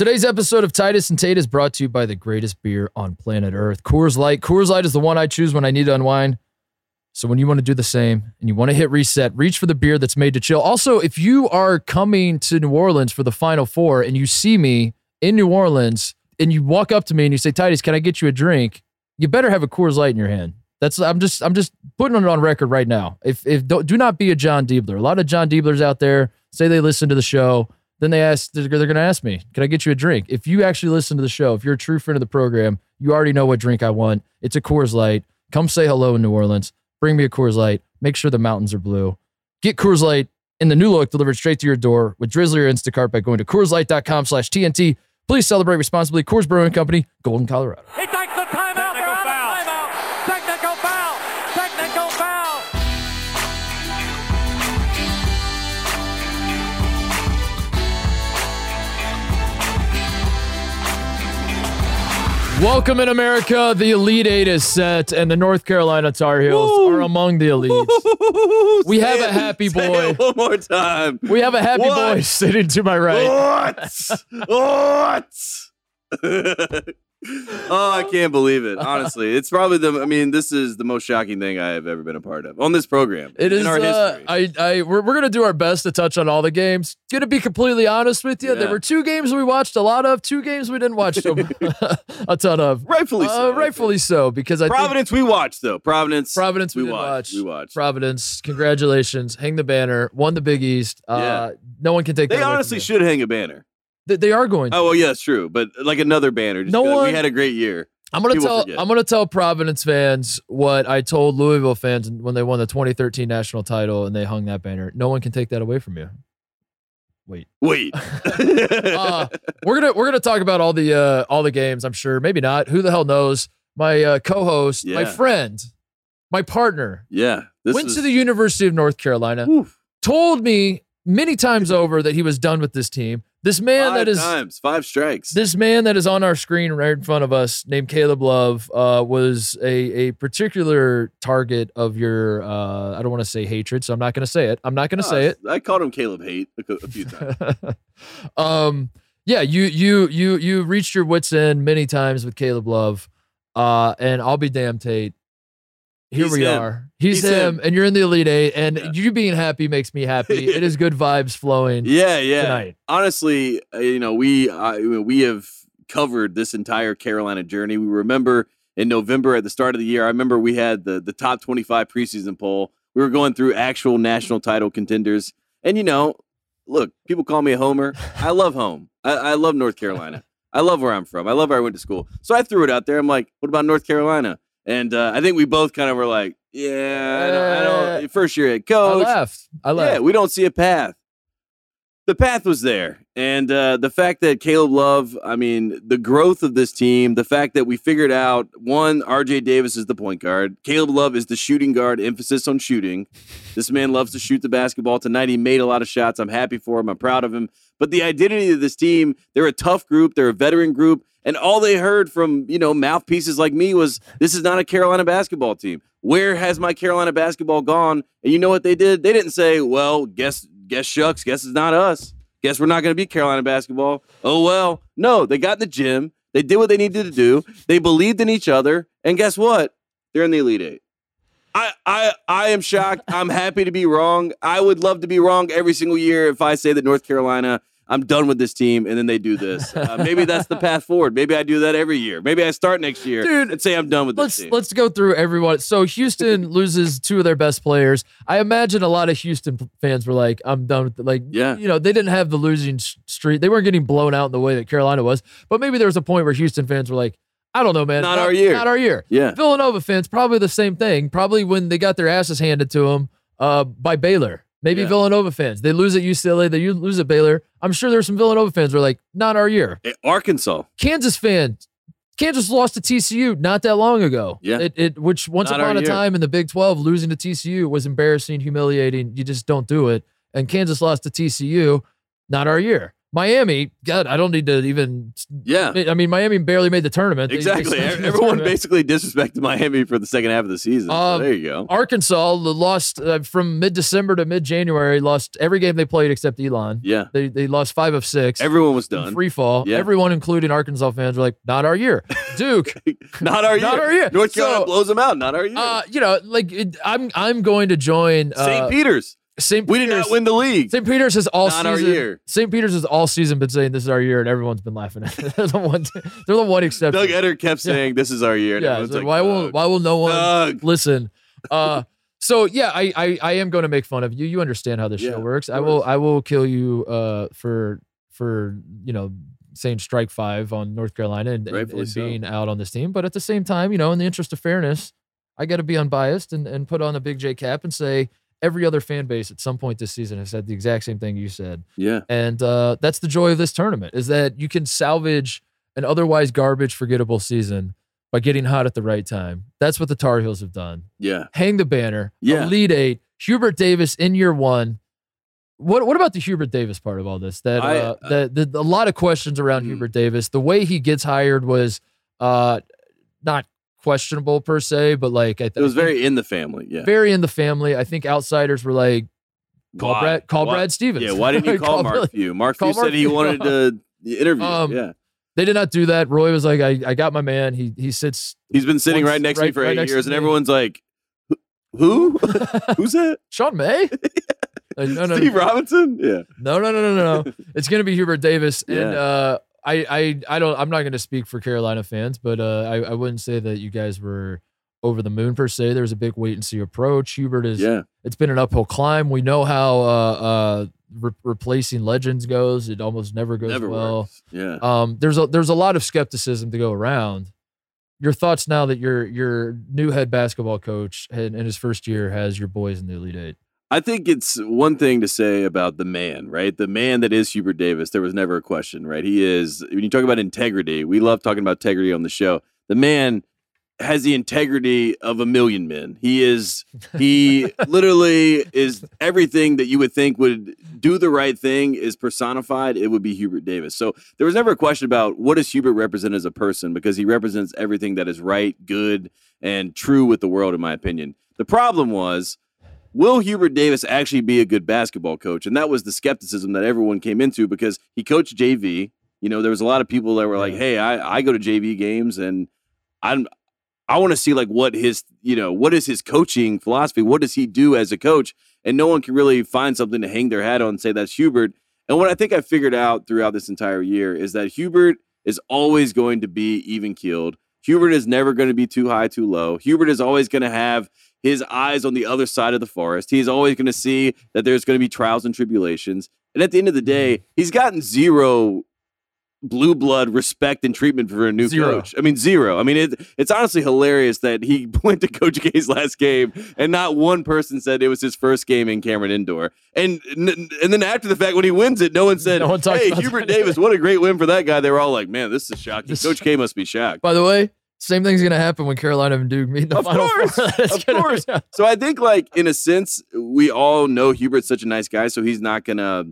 Today's episode of Titus and Tate is brought to you by the greatest beer on planet Earth, Coors Light. Coors Light is the one I choose when I need to unwind. So when you want to do the same and you want to hit reset, reach for the beer that's made to chill. Also, if you are coming to New Orleans for the Final Four and you see me in New Orleans and you walk up to me and you say, Titus, can I get you a drink? You better have a Coors Light in your hand. That's I'm just I'm just putting it on record right now. If if do, not be a John Diebler. A lot of John Dieblers out there say they listen to the show. Then they ask they're, they're going to ask me, "Can I get you a drink?" If you actually listen to the show, if you're a true friend of the program, you already know what drink I want. It's a Coors Light. Come say hello in New Orleans. Bring me a Coors Light. Make sure the mountains are blue. Get Coors Light in the new look delivered straight to your door with Drizzly or Instacart by going to CoorsLight.com slash TNT. Please celebrate responsibly. Coors Brewing Company, Golden, Colorado. Welcome in America. The Elite Eight is set, and the North Carolina Tar Heels are among the elites. We have a happy Say boy. it one more time. We have a happy What? boy sitting to my right. What? What? oh, I can't believe it. Honestly, it's probably the. I mean, this is the most shocking thing I have ever been a part of on this program. It is. in our Uh, history. I. I. We're, we're gonna do our best to touch on all the games. Gonna be completely honest with you. There were two games we watched a lot of. Two games we didn't watch so- a ton of. rightfully so. Uh, think. rightfully so, because I think Providence, we watched though. Providence, Providence we, we watched. watch. We watched. Providence. Congratulations. Hang the banner. Won the Big East. Uh, Yeah. No one can take. They that away from honestly should hang a banner. They, they are going. to. Oh well, yeah, it's true. But like another banner. No like, one- we had a great year. I'm gonna People tell forget. I'm gonna tell Providence fans what I told Louisville fans when they won the 2013 national title and they hung that banner. No one can take that away from you. Wait. Wait. Uh, we're gonna we're gonna talk about all the uh, all the games. I'm sure. Maybe not. Who the hell knows? My uh, co-host, my friend, my partner, yeah. This went was, to the University of North Carolina. Whew. Told me many times over that he was done with this team. This man five that is times, five strikes. this man that is on our screen right in front of us, named Caleb Love, uh, was a a particular target of your. Uh, I don't want to say hatred, so I'm not going to say it. I'm not going to say it. I called him Caleb Hate a, a few times. um, yeah, you you you you reached your wits end many times with Caleb Love, uh, and I'll be damned, Tate. Here He's we him. are. He's, He's him, him. and you're in the elite eight, and Yeah. you being happy makes me happy. it is good vibes flowing yeah, yeah. tonight. Honestly, uh, you know, we uh, we have covered this entire Carolina journey. We remember in November at the start of the year. I remember we had the the top 25 preseason poll. We were going through actual national title contenders, and you know, look, people call me a homer. I love home. I, I love North Carolina. I love where I'm from. I love where I went to school. So I threw it out there. I'm like, what about North Carolina? And uh, I think we both kind of were like, yeah, I don't, I don't first year head I coach. laughed. I laughed. Yeah, we don't see a path. The path was there. And uh, the fact that Caleb Love, I mean, the growth of this team, the fact that we figured out one, RJ Davis is the point guard, Caleb Love is the shooting guard, emphasis on shooting. This man loves to shoot the basketball. Tonight, he made a lot of shots. I'm happy for him. I'm proud of him. But the identity of this team, they're a tough group, they're a veteran group. And all they heard from, you know, mouthpieces like me was this is not a Carolina basketball team. Where has my Carolina basketball gone? And you know what they did? They didn't say, well, guess guess shucks, guess it's not us. Guess we're not going to be Carolina basketball. Oh well. No, they got in the gym. They did what they needed to do. They believed in each other. And guess what? They're in the Elite Eight. I, I I am shocked. I'm happy to be wrong. I would love to be wrong every single year if I say that North Carolina, I'm done with this team, and then they do this. Uh, maybe that's the path forward. Maybe I do that every year. Maybe I start next year Dude, and say I'm done with this let's team. let's go through everyone. So Houston loses two of their best players. I imagine a lot of Houston fans were like, "I'm done with it." like, Yeah. you know, they didn't have the losing streak. They weren't getting blown out in the way that Carolina was. But maybe there was a point where Houston fans were like, "I don't know, man, Not our year." not our year." yeah. Villanova fans probably the same thing. Probably when they got their asses handed to them uh, by Baylor. Maybe Yeah. Villanova fans. They lose at UCLA. They lose at Baylor. I'm sure there's some Villanova fans who are like, "Not our year." Arkansas. Kansas fans. Kansas lost to TCU not that long ago. Yeah. It, it which once Not upon a year. time in the Big 12 losing to TCU was embarrassing, humiliating. You just don't do it. And Kansas lost to TCU, not our year. Miami, God, I don't need to even. Yeah. I mean, Miami barely made the tournament. They- they Exactly. Everyone tournament. basically disrespected Miami for the second half of the season. So Um, there you go. Arkansas lost uh, from mid December to mid January. Lost every game they played except Elon. Yeah. They they lost five of six. Everyone was done. Free fall. Yeah. Everyone, including Arkansas fans, were like, "Not our year." Duke, Not our year. Not our year. North Carolina So, blows them out. Not our year. uh, you know, like it, I'm I'm going to join uh, St. Peter's. St. We did not win the league. St. Peter's has all Not our season. year. St. Peter's has all season been saying this is our year, and everyone's been laughing at it. they're the one. They're the one exception. Doug Edert kept saying, "This is our year." And yeah. so like, why will why will no one Doug." listen? Uh, so yeah, I, I I am going to make fun of you. You understand how this Yeah, show works. I will. I will kill you uh for for you know saying strike five on North Carolina and, and, and so. being out on this team. But at the same time, you know, in the interest of fairness, I got to be unbiased and and put on the big J cap and say every other fan base at some point this season has said the exact same thing you said. Yeah. And uh, that's the joy of this tournament is that you can salvage an otherwise garbage, forgettable season by getting hot at the right time. That's what the Tar Heels have done. Yeah. Hang the banner, Yeah. Elite Eight, Hubert Davis in year one. What what about the Hubert Davis part of all this? That I- uh, that the, a lot of questions around Mhm. Hubert Davis. The way he gets hired was uh, not questionable per se, but like I It was very in the family. Yeah. very in the family. I think outsiders were like, call Why? Brad, call Why- Brad Stevens. Yeah. Why didn't you call Mark Billy- Few? Mark call Few Mark said he Few. wanted to interview. Um, yeah. They did not do that. Roy was like, I, I got my man. He he sits He's been sitting once- right next to me for right eight years, and everyone's like, "Who? Who's that? Sean May. Uh, no, no, Steve Robinson? Yeah. no, no, no, no, no, no. It's gonna be Hubert Davis, and uh, I, I, I don't. I'm not gonna speak for Carolina fans, but uh, I, I wouldn't say that you guys were over the moon per se. There was a big wait and see approach. Hubert is. Yeah. It's been an uphill climb. We know how uh, uh, re- replacing legends goes. It almost never goes Never well. works. Yeah. Um, there's a there's a lot of skepticism to go around. Your thoughts now that your your new head basketball coach had, in his first year has your boys in the Elite Eight. I think it's one thing to say about the man, right? The man that is Hubert Davis. There was never a question, right? He is, when you talk about integrity, we love talking about integrity on the show. The man has the integrity of a million men. He is, he literally is everything that you would think would do the right thing is personified. It would be Hubert Davis. So there was never a question about what does Hubert represent as a person because he represents everything that is right, good, and true with the world, in my opinion. The problem was, will Hubert Davis actually be a good basketball coach? And that was the skepticism that everyone came into because he coached JV. You know, there was a lot of people that were like, "Hey, I, I go to JV games and I'm I want to see like what his you know what is his coaching philosophy? What does he do as a coach?" And no one can really find something to hang their hat on and say that's Hubert. And what I think I figured out throughout this entire year is that Hubert is always going to be even keeled. Hubert is never going to be too high, too low. Hubert is always going to have his eyes on the other side of the forest. He's always going to see that there's going to be trials and tribulations. And at the end of the day, mm-hmm. he's gotten zero blue blood respect and treatment for a new Zero. coach. I mean, zero. I mean, it, it's honestly hilarious that he went to Coach K's last game and not one person said it was his first game in Cameron Indoor. And and then after the fact, when he wins it, no one said, No one "Hey, Hubert. Davis, what a great win for that guy." They were all like, "Man, this is shocking." This- Coach K must be shocked. By the way, same thing's gonna happen when Carolina and Duke meet in the Of final course. Of course. So I think, like in a sense, we all know Hubert's such a nice guy, so he's not gonna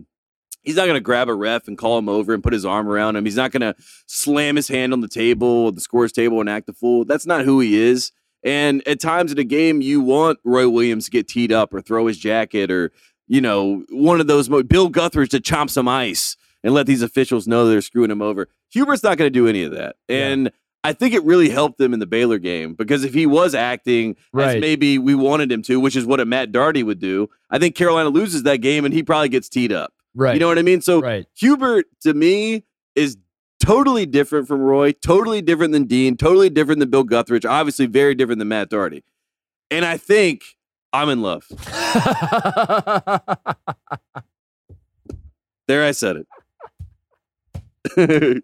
he's not gonna grab a ref and call him over and put his arm around him. He's not gonna slam his hand on the table, the scores table, and act a fool. That's not who he is. And at times in a game, you want Roy Williams to get teed up or throw his jacket or you know one of those mo- Bill Guthridge to chomp some ice and let these officials know they're screwing him over. Hubert's not going to do any of that, Yeah. I think it really helped them in the Baylor game because if he was acting Right. as maybe we wanted him to, which is what a Matt Doherty would do, I think Carolina loses that game and he probably gets teed up. right. You know what I mean? So right. Hubert to me is totally different from Roy, totally different than Dean, totally different than Bill Guthridge, obviously very different than Matt Doherty. And I think I'm in love. There I said it.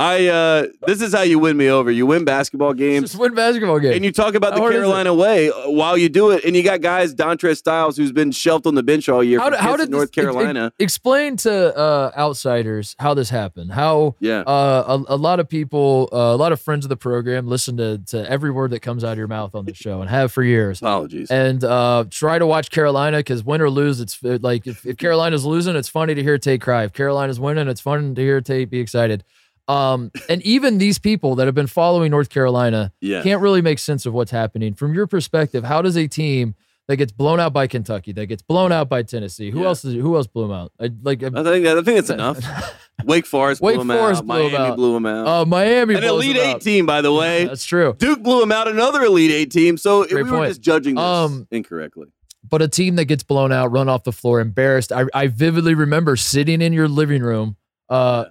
I uh this is how you win me over. You win basketball games. Just win basketball games. And you talk about How the hard is it? Carolina way uh, while you do it, and you got guys, Dontrez Styles, who's been shelved on the bench all year how, from did- how did North this, Carolina. explain to uh, outsiders how this happened? How yeah, uh, a, a lot of people, uh, a lot of friends of the program, listen to to every word that comes out of your mouth on the show and have for years. apologies. And uh, try to watch Carolina because win or lose, it's like if, if Carolina's losing, it's funny to hear Tate cry. If Carolina's winning, it's fun to hear Tate be excited. Um, and even these people that have been following North Carolina yeah, can't really make sense of what's happening. From your perspective, how does a team that gets blown out by Kentucky, that gets blown out by Tennessee, who Yeah. else is who else blew them out? I, like I think I think it's enough. Wake Forest Wake blew him Forest out. blew Miami out. blew him out. uh, Miami, An Elite them Eight out. team, by the way. That's true. Duke blew him out. Another Elite Eight team. So Great we were point. just judging this Um, incorrectly. But a team that gets blown out, run off the floor, embarrassed. I, I vividly remember sitting in your living room, uh,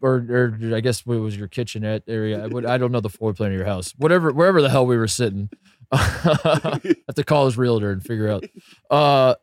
or, or I guess it was your kitchenette area. I, would, I don't know the floor plan of your house. Whatever, wherever the hell we were sitting. have to call his realtor and figure out. Uh,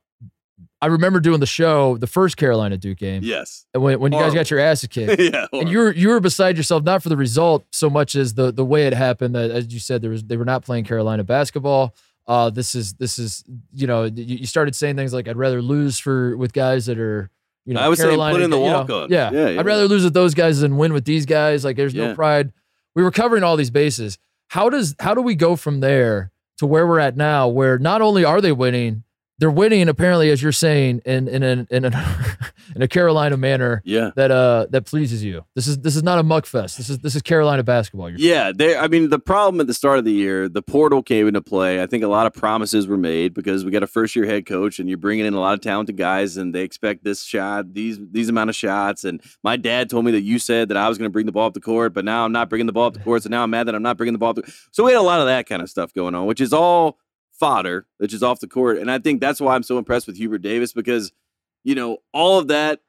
I remember doing the show, the first Carolina Duke game, Yes. and when, when you guys got your asses kicked. yeah. and you were you were beside yourself not for the result so much as the the way it happened. That as you said, there was they were not playing Carolina basketball. Uh, this is this is you know you, you started saying things like I'd rather lose for with guys that are you know I was saying put in the you know, walk-on. Yeah, Yeah, yeah. I'd rather lose with those guys than win with these guys. Like there's Yeah. no pride. We were covering all these bases. How does how do we go from there to where we're at now, where not only are they winning, they're winning apparently as you're saying in in an, in a in a Carolina manner Yeah. that uh that pleases you. This is this is not a muck fest. This is this is Carolina basketball. Yeah, they. I mean, the problem at the start of the year, the portal came into play. I think a lot of promises were made because we got a first year head coach, and you're bringing in a lot of talented guys, and they expect this shot, these these amount of shots. And my dad told me that you said that I was going to bring the ball up the court, but now I'm not bringing the ball up the court, so now I'm mad that I'm not bringing the ball up. The, so we had a lot of that kind of stuff going on, which is all fodder, which is off the court. And I think that's why I'm so impressed with Hubert Davis because, you know, all of that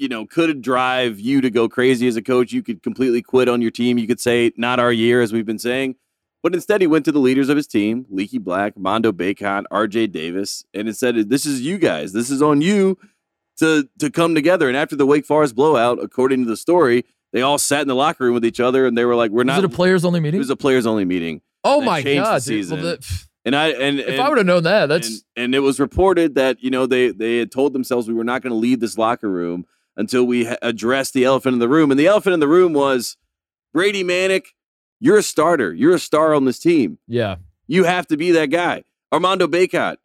you know, could drive you to go crazy as a coach. You could completely quit on your team. You could say, not our year, as we've been saying. But instead, he went to the leaders of his team, Leaky Black, Mondo Bacot, RJ Davis, and it said, This is you guys. This is on you to to come together. And after the Wake Forest blowout, according to the story, they all sat in the locker room with each other and they were like, We're is not it a players only meeting? it was a players only meeting. oh my changed the god, dude. season. Well, that- And I and, if and I would have known that, that's and, and it was reported that you know they they had told themselves we were not going to leave this locker room until we ha- addressed the elephant in the room, and the elephant in the room was Brady Manek. You're a starter. You're a star on this team. yeah. You have to be that guy. Armando Bacot.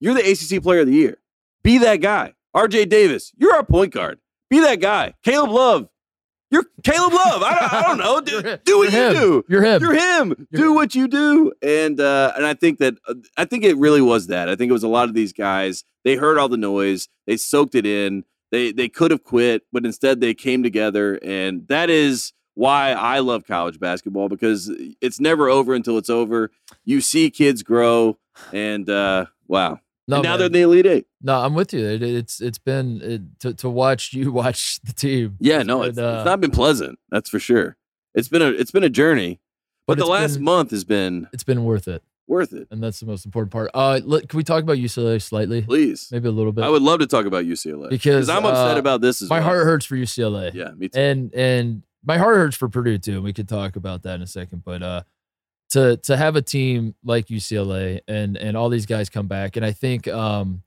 You're the ACC Player of the Year. Be that guy. R.J. Davis. You're our point guard. Be that guy. Caleb Love. You're Caleb Love. I don't, I don't know. Do, do what You're you him. do. You're him. You're him. You're- do what you do. And uh, and I think that uh, I think it really was that. I think it was a lot of these guys. They heard all the noise. They soaked it in. They they could have quit, but instead they came together. And that is why I love college basketball because it's never over until it's over. You see kids grow, and uh, wow. No, and now man. they're in the Elite Eight. no, I'm with you. It, it's it's been it, to to watch you watch the team. Yeah, no, been, it's, uh, it's not been pleasant. That's for sure. It's been a it's been a journey, but, the last been- month has been it's been worth it, worth it. and that's the most important part. Uh, let, can we talk about UCLA slightly? Please. Maybe a little bit. I would love to talk about UCLA Because, I'm upset uh, about this as My well. heart hurts for UCLA. Yeah, me too. and and my heart hurts for Purdue too. and We could talk about that in a second, but uh, to to have a team like UCLA and and all these guys come back, and I think um,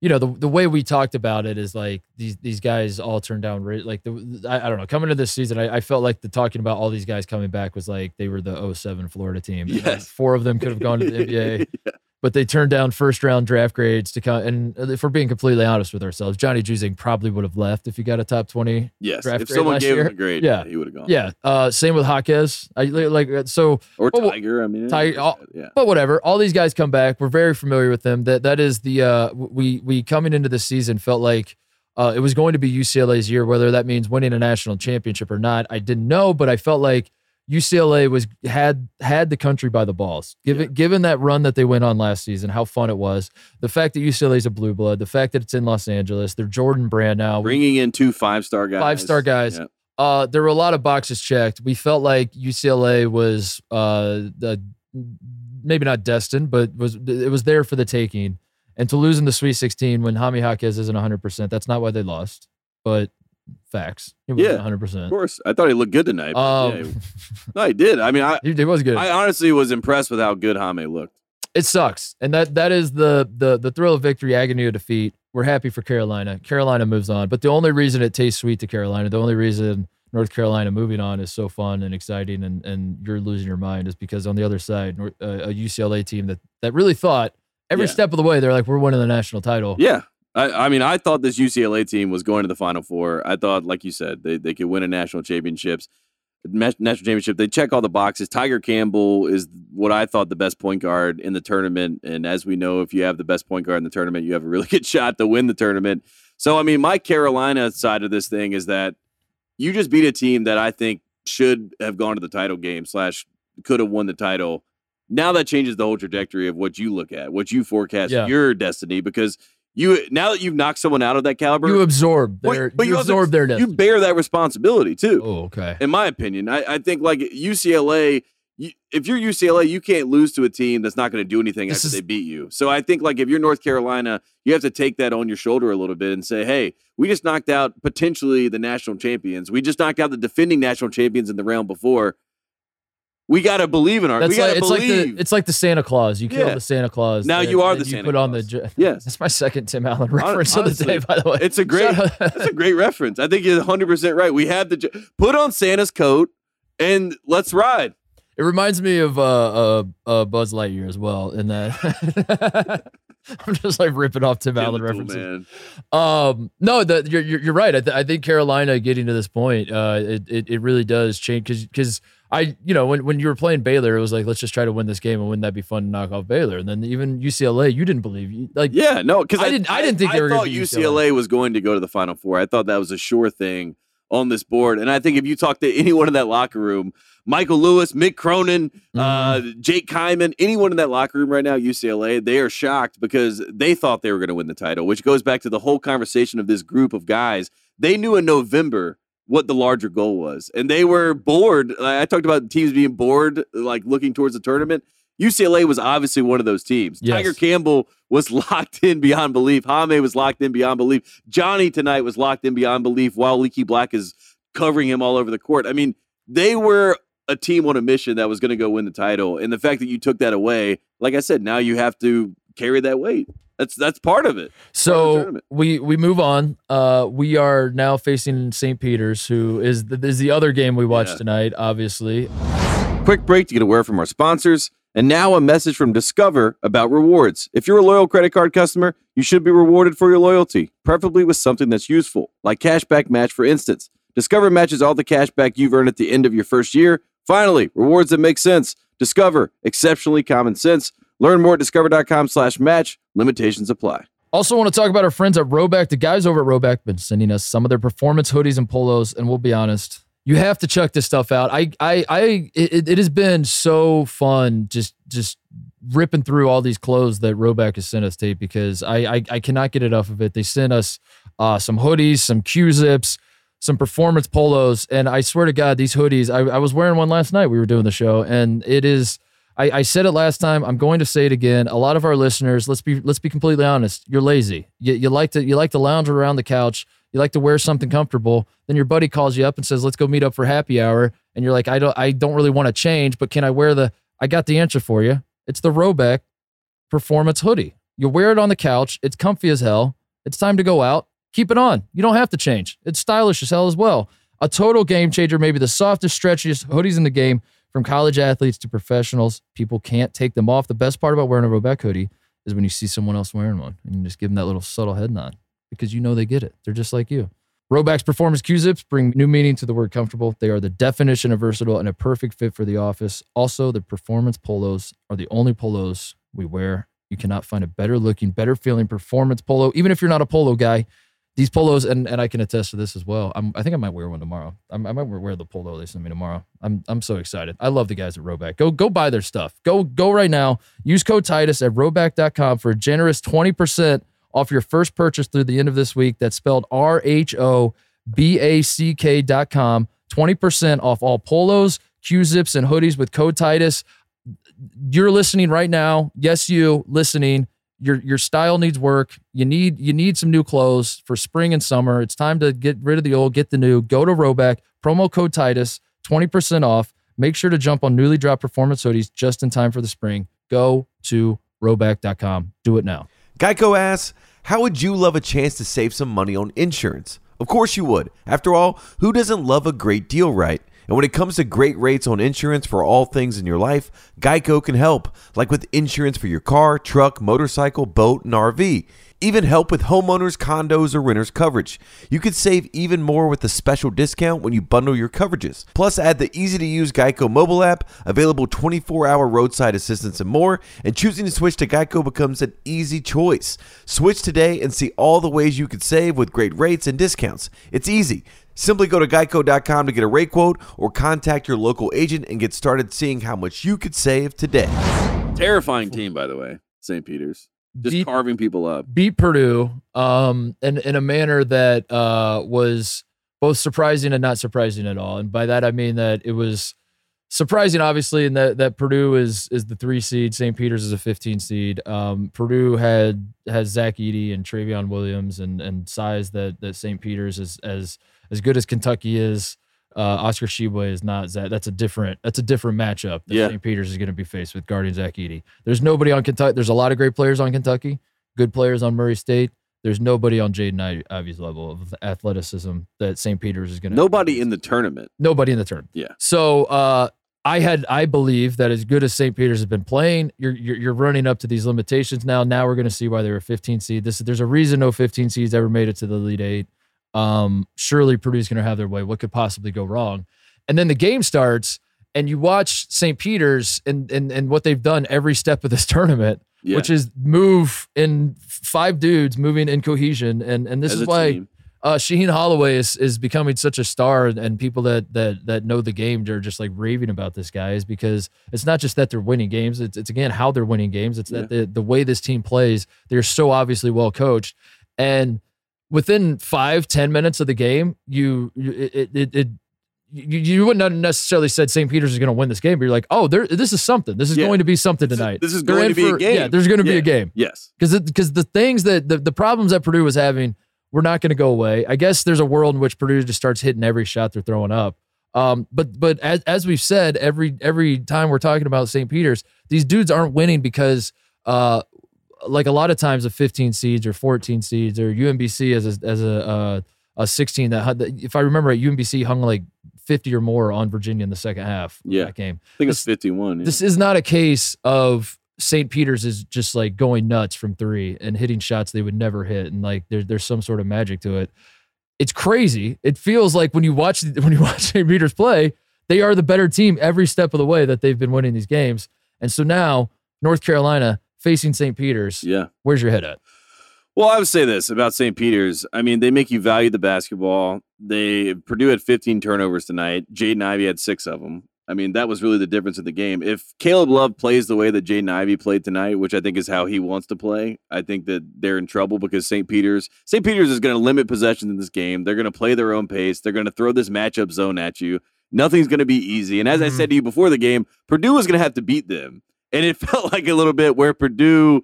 you know the the way we talked about it is like these these guys all turned down like the I, I don't know coming to this season I, I felt like the talking about all these guys coming back was like they were the 07 Florida team. Yes. four of them could have gone to the NBA Yeah. But they turned down first round draft grades to come. And if we're being completely honest with ourselves, Johnny Juzang probably would have left if he got a top 20. Yes, if someone gave him a grade, Yeah. he would have gone. Yeah. Uh, same with Jaquez. I like uh, so, or Tiger. I mean, Tiger- all- yeah, but whatever. All these guys come back. We're very familiar with them. That that is the uh, we we coming into the season felt like. Uh, it was going to be UCLA's year, whether that means winning a national championship or not. I didn't know, but I felt like UCLA was had had the country by the balls. Given Yeah. given that run that they went on last season, how fun it was. The fact that UCLA is a blue blood, the fact that it's in Los Angeles, they're Jordan Brand now. bringing in two five star guys, Five-star guys. Yeah. uh, there were a lot of boxes checked. We felt like UCLA was uh, the, maybe not destined, but was it was there for the taking. And to lose in the Sweet 16 when Jaime Jaquez isn't 100, percent that's not why they lost. But Facts. Was Yeah, 100. percent. Of course, I thought he looked good tonight. yeah, Um, he- no, he did. I mean, I, he, he was good. I honestly was impressed with how good Jaime looked. it sucks, and that that is the the the thrill of victory, agony of defeat. We're happy for Carolina. Carolina moves on, but the only reason it tastes sweet to Carolina, the only reason North Carolina moving on is so fun and exciting, and and you're losing your mind is because on the other side, uh, a UCLA team that that really thought every Yeah. step of the way they're like we're winning the national title. Yeah. I, I mean, I thought this UCLA team was going to the Final Four. I thought, like you said, they, they could win a national championships, national championship. They check all the boxes. Tiger Campbell is what I thought the best point guard in the tournament. And as we know, if you have the best point guard in the tournament, you have a really good shot to win the tournament. So, I mean, my Carolina side of this thing is that you just beat a team that I think should have gone to the title game slash could have won the title. Now that changes the whole trajectory of what you look at, what you forecast Yeah. your destiny, because you now that you've knocked someone out of that caliber, You absorb their, but you, you also- absorb their you bear that responsibility too. oh, okay. In my opinion, I, I think like UCLA, you, if you're UCLA, you can't lose to a team that's not going to do anything This after is- they beat you. So I think like if you're North Carolina, you have to take that on your shoulder a little bit and say, hey, we just knocked out potentially the national champions. We just knocked out the defending national champions in the round before. We got to believe in our. That's we gotta it's like believe. the it's like the Santa Claus. You kill Yeah. the Santa Claus. Now you are the you Santa put on the. Yes. that's my second Tim Allen reference of the day. By the way, it's a great. That's a great reference. I think you're 100 percent right. We have the put on Santa's coat and let's ride. It reminds me of uh, uh, uh, Buzz Lightyear as well. In that, I'm just like ripping off Tim Allen references. Um, no, the, you're you're right. I, th- I think Carolina getting to this point, uh, it it, it really does change because because I you know when when you were playing Baylor, it was like let's just try to win this game and wouldn't that be fun to knock off Baylor? And then even UCLA, you didn't believe you like Yeah, no, because I didn't- I didn't think they were thought UCLA was going to go to the Final Four. I thought that was a sure thing on this board. And I think if you talk to anyone in that locker room, Michael Lewis, Mick Cronin, uh, Mm-hmm. Jake Kyman, anyone in that locker room right now, UCLA, they are shocked because they thought they were going to win the title, which goes back to the whole conversation of this group of guys. They knew in November what the larger goal was, and they were bored. I talked about teams being bored, like looking towards the tournament. UCLA was obviously one of those teams. Yes. Tiger Campbell was locked in beyond belief. Jaime was locked in beyond belief. Johnny tonight was locked in beyond belief while Leaky Black is covering him all over the court. I mean, they were a team on a mission that was going to go win the title. And the fact that you took that away, like I said, now you have to carry that weight. That's that's part of it. So tournament. we we move on. Uh, we are now facing St. Peter's, who is the, is the other game we watched Yeah. tonight. Obviously, Quick break to get a word from our sponsors. And now a message from Discover about rewards. If you're a loyal credit card customer, you should be rewarded for your loyalty, preferably with something that's useful, like Cashback Match, for instance. Discover matches all the cash back you've earned at the end of your first year. Finally, rewards that make sense. Discover, exceptionally common sense. Learn more at discover.com slash match. Limitations apply. Also, want to talk about our friends at Rhoback. The guys over at Rhoback been sending us some of their performance hoodies and polos, and we'll be honest, you have to check this stuff out. I, I, I, it, it has been so fun just, just ripping through all these clothes that Rhoback has sent us, Tate, because I, I, I cannot get enough of it. They sent us uh, some hoodies, some Q-zips, some performance polos, and I swear to God, these hoodies. I, I was wearing one last night. We were doing the show, and it is. I, I said it last time. I'm going to say it again. A lot of our listeners, let's be let's be completely honest. You're lazy. You, you like to you like to lounge around the couch. You like to wear something comfortable. Then your buddy calls you up and says, "Let's go meet up for happy hour." And you're like, "I don't I don't really want to change, but can I wear the?" I got the answer for you. It's the Rhoback Performance hoodie. You wear it on the couch. It's comfy as hell. It's time to go out. Keep it on. You don't have to change. It's stylish as hell as well. A total game changer, maybe the softest, stretchiest hoodies in the game from college athletes to professionals. People can't take them off. The best part about wearing a Rhoback hoodie is when you see someone else wearing one and you just give them that little subtle head nod because you know they get it. They're just like you. Rhoback's performance Q-zips bring new meaning to the word comfortable. They are the definition of versatile and a perfect fit for the office. Also, the performance polos are the only polos we wear. You cannot find a better looking, better feeling performance polo, even if you're not a polo guy. These polos, and, and I can attest to this as well. I'm, I think I might wear one tomorrow. I'm, I might wear the polo they sent me tomorrow. I'm, I'm so excited. I love the guys at Rhoback. Go go buy their stuff. Go go right now. Use code Titus at rhoback.com for a generous 20% off your first purchase through the end of this week. That's spelled R H O B A C K dot com. 20% off all polos, Q zips, and hoodies with code Titus. You're listening right now. Yes, you listening. your your style needs work. You need you need some new clothes for spring and summer. It's time to get rid of the old, get the new. Go to Rhoback, promo code Titus, 20% off. Make sure to jump on newly dropped performance hoodies just in time for the spring. Go to rhoback.com. Do it now. Geico asks, How would you love a chance to save some money on insurance? Of course you would. After all, who doesn't love a great deal, right? And when it comes to great rates on insurance for all things in your life, Geico can help, like with insurance for your car, truck, motorcycle, boat, and RV. Even help with homeowners, condos, or renters coverage. You could save even more with a special discount when you bundle your coverages. Plus, add the easy to use Geico mobile app, available 24 hour roadside assistance, and more. And choosing to switch to Geico becomes an easy choice. Switch today and see all the ways you could save with great rates and discounts. It's easy. Simply go to geico.com to get a rate quote or contact your local agent and get started seeing how much you could save today. Terrifying team, by the way, St. Peter's. Just Deep- carving people up. beat Purdue um, in, in a manner that uh, was both surprising and not surprising at all. And by that, I mean that it was surprising, obviously, in that, that Purdue is is the three seed, St. Peter's is a 15 seed. Um, Purdue had has Zach Edey and Trevion Williams and and size that that St. Peter's is as as good as Kentucky is. Uh, Oscar Tshiebwe is not that. That's a different. That's a different matchup. That Yeah. St. Peter's is going to be faced with guarding Zach Edey. There's nobody on Kentucky. There's a lot of great players on Kentucky. Good players on Murray State. There's nobody on Jaden I- Ivey's level of athleticism that St. Peter's is going to. Nobody in the tournament. Nobody in the tournament. Yeah. So uh, I had I believe that as good as St. Peter's has been playing, you're you're, you're running up to these limitations now. Now we're going to see why they were 15 seed. This there's a reason no 15 seeds ever made it to the Elite Eight. Um, surely Purdue's going to have their way. What could possibly go wrong? And then the game starts, and you watch St. Peter's and and and what they've done every step of this tournament, Yeah. which is move in five dudes moving in cohesion. And and this as is why team. uh, Shaheen Holloway is is becoming such a star, and people that that that know the game are just like raving about this guy is because it's not just that they're winning games; it's it's again how they're winning games. It's that the the way this team plays, they're so obviously well coached, and within five ten minutes of the game, you you- it it. it you, you wouldn't have necessarily said St. Peter's is going to win this game, but you're like, oh, there, this is something. This is Yeah. going to be something This is- tonight. this is They're going to be a game. Yeah, there's going to be a game Yes. because because the things that the, the problems that Purdue was having were not going to go away. I guess there's a world in which Purdue just starts hitting every shot they're throwing up. Um, but but as as we've said every every time we're talking about St. Peter's, these dudes aren't winning because uh like a lot of times of 15 seeds or 14 seeds or UMBC as a as a uh, a 16 that had if I remember right, UMBC hung like 50 or more on Virginia in the second half. of Yeah. that game. I think it's 51. yeah. This is not a case of St. Peter's is just like going nuts from three and hitting shots they would never hit, and like there's there's some sort of magic to it. It's crazy. It feels like when you watch when you watch St. Peter's play, they are the better team every step of the way that they've been winning these games. And so now North Carolina facing St. Peter's. yeah. Where's your head at? Well, I would say this about St. Peter's. I mean, they make you value the basketball. They Purdue had 15 turnovers tonight. Jaden Ivey had six of them. I mean, that was really the difference in the game. If Caleb Love plays the way that Jaden Ivey played tonight, which I think is how he wants to play, I think that they're in trouble because St. Peter's St. Peter's is going to limit possessions in this game. They're going to play their own pace. They're going to throw this matchup zone at you. Nothing's going to be easy. And as I Mhm. said to you before the game, Purdue was going to have to beat them. And it felt like a little bit where Purdue,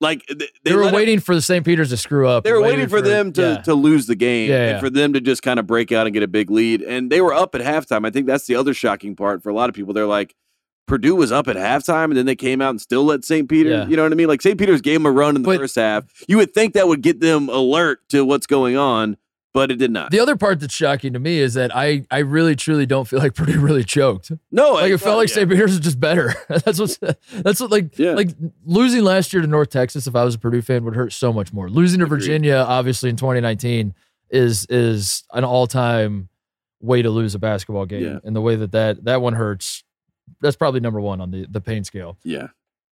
like th- They, were it- waiting for the St. Peter's to screw up. they were waiting for them to, yeah. to lose the game Yeah, and for them to just kind of break out and get a big lead. And they were up at halftime. I think that's the other shocking part for a lot of people. They're like, Purdue was up at halftime and then they came out and still let St. Peter, Yeah. you know what I mean? Like St. Peter's gave them a run in the But- first half. You would think that would get them alert to what's going on, but it did not. The other part that's shocking to me is that I I really truly don't feel like Purdue really choked. no, Like it felt like yeah. St. Peter's is just better. that's what's that's what like Yeah. like losing last year to North Texas. If I was a Purdue fan, would hurt so much more. Losing to Agreed. Virginia, obviously in 2019, is is an all time way to lose a basketball game. Yeah. And the way that that that one hurts, that's probably number one on the the pain scale. Yeah.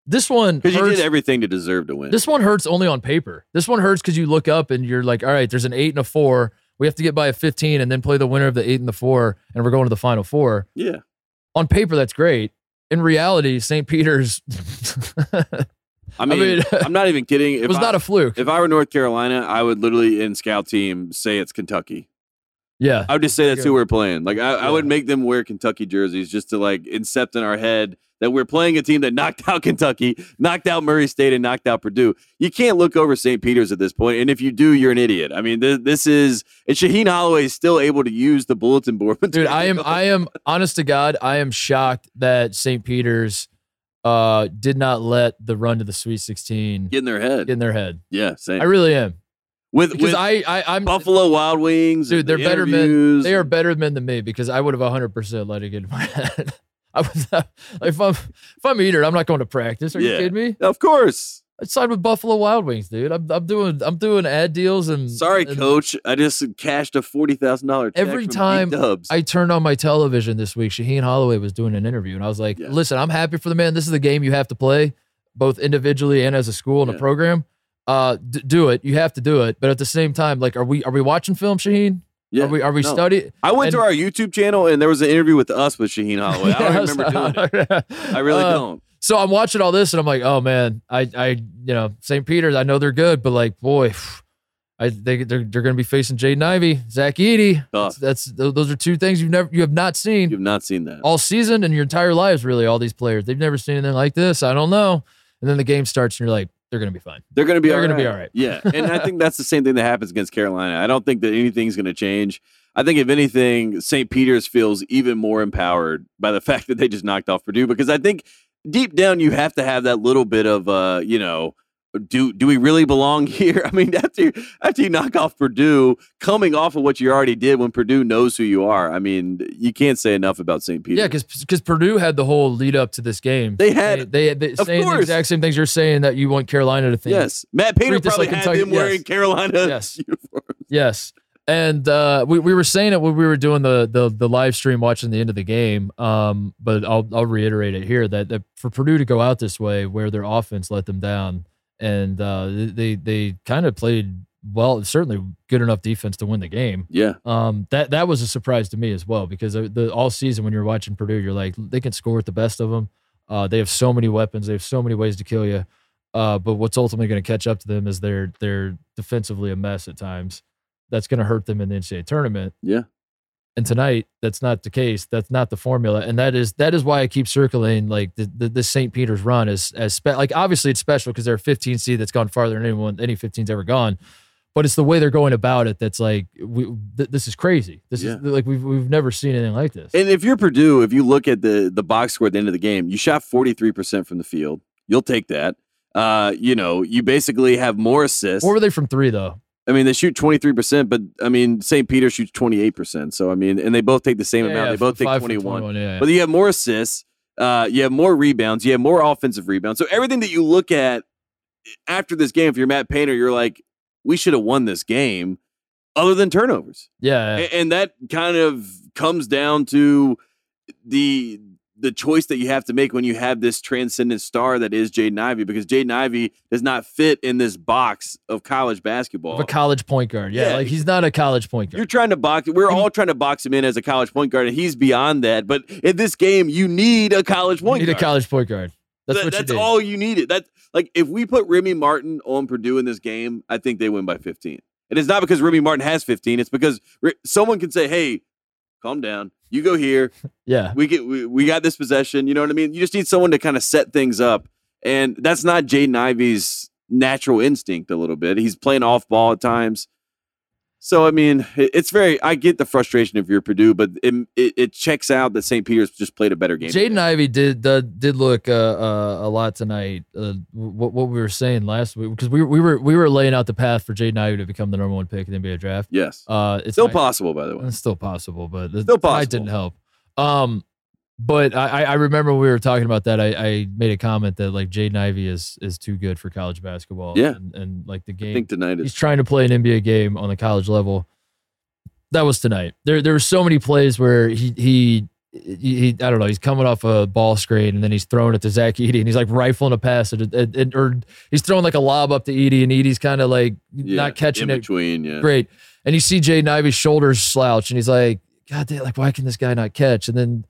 This one Because you did everything to deserve to win. This one hurts only on paper. This one hurts because you look up and you're like, all right, there's an eight and a four. We have to get by a 15 and then play the winner of the eight and the four, and we're going to the final four. yeah. On paper, that's great. In reality, St. Peter's I mean, mean, I'm not even kidding. If was I, not a fluke. if I were North Carolina, I would literally in scout team say it's Kentucky. Yeah. I would just say that's who we're playing. Like I, I would make them wear Kentucky jerseys just to like incept in our head that we're playing a team that knocked out Kentucky, knocked out Murray State, and knocked out Purdue. You can't look over St. Peter's at this point, and if you do, you're an idiot. I mean, this, this is and Shaheen Holloway is still able to use the bulletin board. Dude, I am I am honest to God, I am shocked that St. Peter's uh did not let the run to the Sweet 16 get in their head. get in their head. yeah, same. I really am. With Because with I, I I'm Buffalo Wild Wings, Dude, they're the better men. they are better men than me because I would have 100% let it get in my head. I was like, if I'm if I'm eater, I'm not going to practice. Are you kidding me? Of course. I signed with Buffalo Wild Wings, dude. I'm, I'm doing I'm doing ad deals and Sorry, and coach. I just cashed a forty thousand dollar Every time. I turned on my television this week. Shaheen Holloway was doing an interview, and I was like, Yeah. "Listen, I'm happy for the man. This is the game you have to play, both individually and as a school and Yeah. a program. Uh, d- do it. You have to do it. But at the same time, like, are we are we watching film, Shaheen? yeah. Are we are we no. studying? I went to our YouTube channel and there was an interview with us with Shaheen Holloway. I don't remember doing it. I really Uh, don't. So I'm watching all this, and I'm like, "Oh man, I I you know St. Peter's. I know they're good, but like, boy." I think they're, they're going to be facing Jaden Ivey, Zach Edey. That's, that's those are two things you've never you have not seen. You've not seen that. all season and your entire lives, really, all these players. They've never seen anything like this. I don't know. And then the game starts and you're like, they're going to be fine. They're going to be. They're all gonna be all right. Yeah, and I think that's the same thing that happens against Carolina. I don't think that anything's going to change. I think if anything, St. Peter's feels even more empowered by the fact that they just knocked off Purdue because I think deep down you have to have that little bit of uh, you know, do do we really belong here? I mean, after after you knock off Purdue, coming off of what you already did when Purdue knows who you are, I mean, you can't say enough about St. Peter. Yeah, because because Purdue had the whole lead up to this game. They had- they, they, of saying the course. exact same things you're saying that you want Carolina to think. Yes, Matt Painter probably like had Kentucky- them wearing yes. Carolina Yes. uniforms. Yes. And uh, we, we were saying it when we were doing the, the the live stream watching the end of the game. Um, but I'll I'll reiterate it here that, that for Purdue to go out this way, where their offense let them down, and uh, they they kind of played well, certainly good enough defense to win the game. Yeah, Um, that that was a surprise to me as well because the, the all season when you're watching Purdue, you're like they can score with the best of them. Uh, they have so many weapons, they have so many ways to kill you. Uh, but what's ultimately going to catch up to them is they're they're defensively a mess at times. That's going to hurt them in the NCAA tournament. yeah. And tonight, that's not the case. That's not the formula, and that is that is why I keep circling like the the, the St. Peter's run is as spe- like obviously it's special because they're a 15 seed that's gone farther than anyone any 15's ever gone, but it's the way they're going about it that's like we, th- this is crazy. This Yeah. is like we've we've never seen anything like this. And if you're Purdue, if you look at the the box score at the end of the game, you shot 43% from the field. You'll take that. Uh, you know, you basically have more assists. What were they from three though? I mean, they shoot 23%, but I mean, St. Peter shoots 28%. So I mean, and they both take the same amount. they both take five from 21. Yeah, yeah. But you have more assists, uh, you have more rebounds, you have more offensive rebounds. So everything that you look at after this game, if you're Matt Painter, you're like, we should have won this game, other than turnovers. yeah, A- and that kind of comes down to the the choice that you have to make when you have this transcendent star that is Jaden Ivey, because Jaden Ivey does not fit in this box of college basketball. of a college point guard. Yeah, Yeah. like he's not a college point guard. You're trying to box. We're all trying to box him in as a college point guard, and he's beyond that. But in this game, you need a college You point need a guard. college point guard. That's That- what that's you need. all you needed. That like if we put Remy Martin on Purdue in this game, I think they win by 15. And it's not because Remy Martin has 15. It's because someone can say, "Hey, calm down. You go here. Yeah, We get we, we got this possession." You know what I mean? You just need someone to kind of set things up, and that's not Jaden Ivey's natural instinct. A little bit. He's playing off ball at times. So I mean, it's very. I get the frustration if you're Purdue, but it, it, it checks out that St. Peter's just played a better game. Jaden Ivey did uh, did look uh, uh, a lot tonight. Uh, what what we were saying last week because we we were we were laying out the path for Jaden Ivey to become the number one pick in the NBA draft. Yes, Uh, it's still not- possible, by the way. It's still possible, but the, Still possible. didn't help. Um, but I, I- I remember when we were talking about that. I, I made a comment that like Jaden Ivey is is too good for college basketball. Yeah. and, and like the I game, think tonight is he's trying to play an NBA game on the college level. That was tonight. There there were so many plays where he he. He, I don't know. He's coming off a ball screen and then he's throwing it to Zach Edey and he's like rifling a pass at, at, at- or he's throwing like a lob up to Edey and Edey's kind of like yeah, not catching in it. Yeah, great. And you see Jaden Ivey's shoulders slouch, and he's like, God damn, like, why can this guy not catch? And then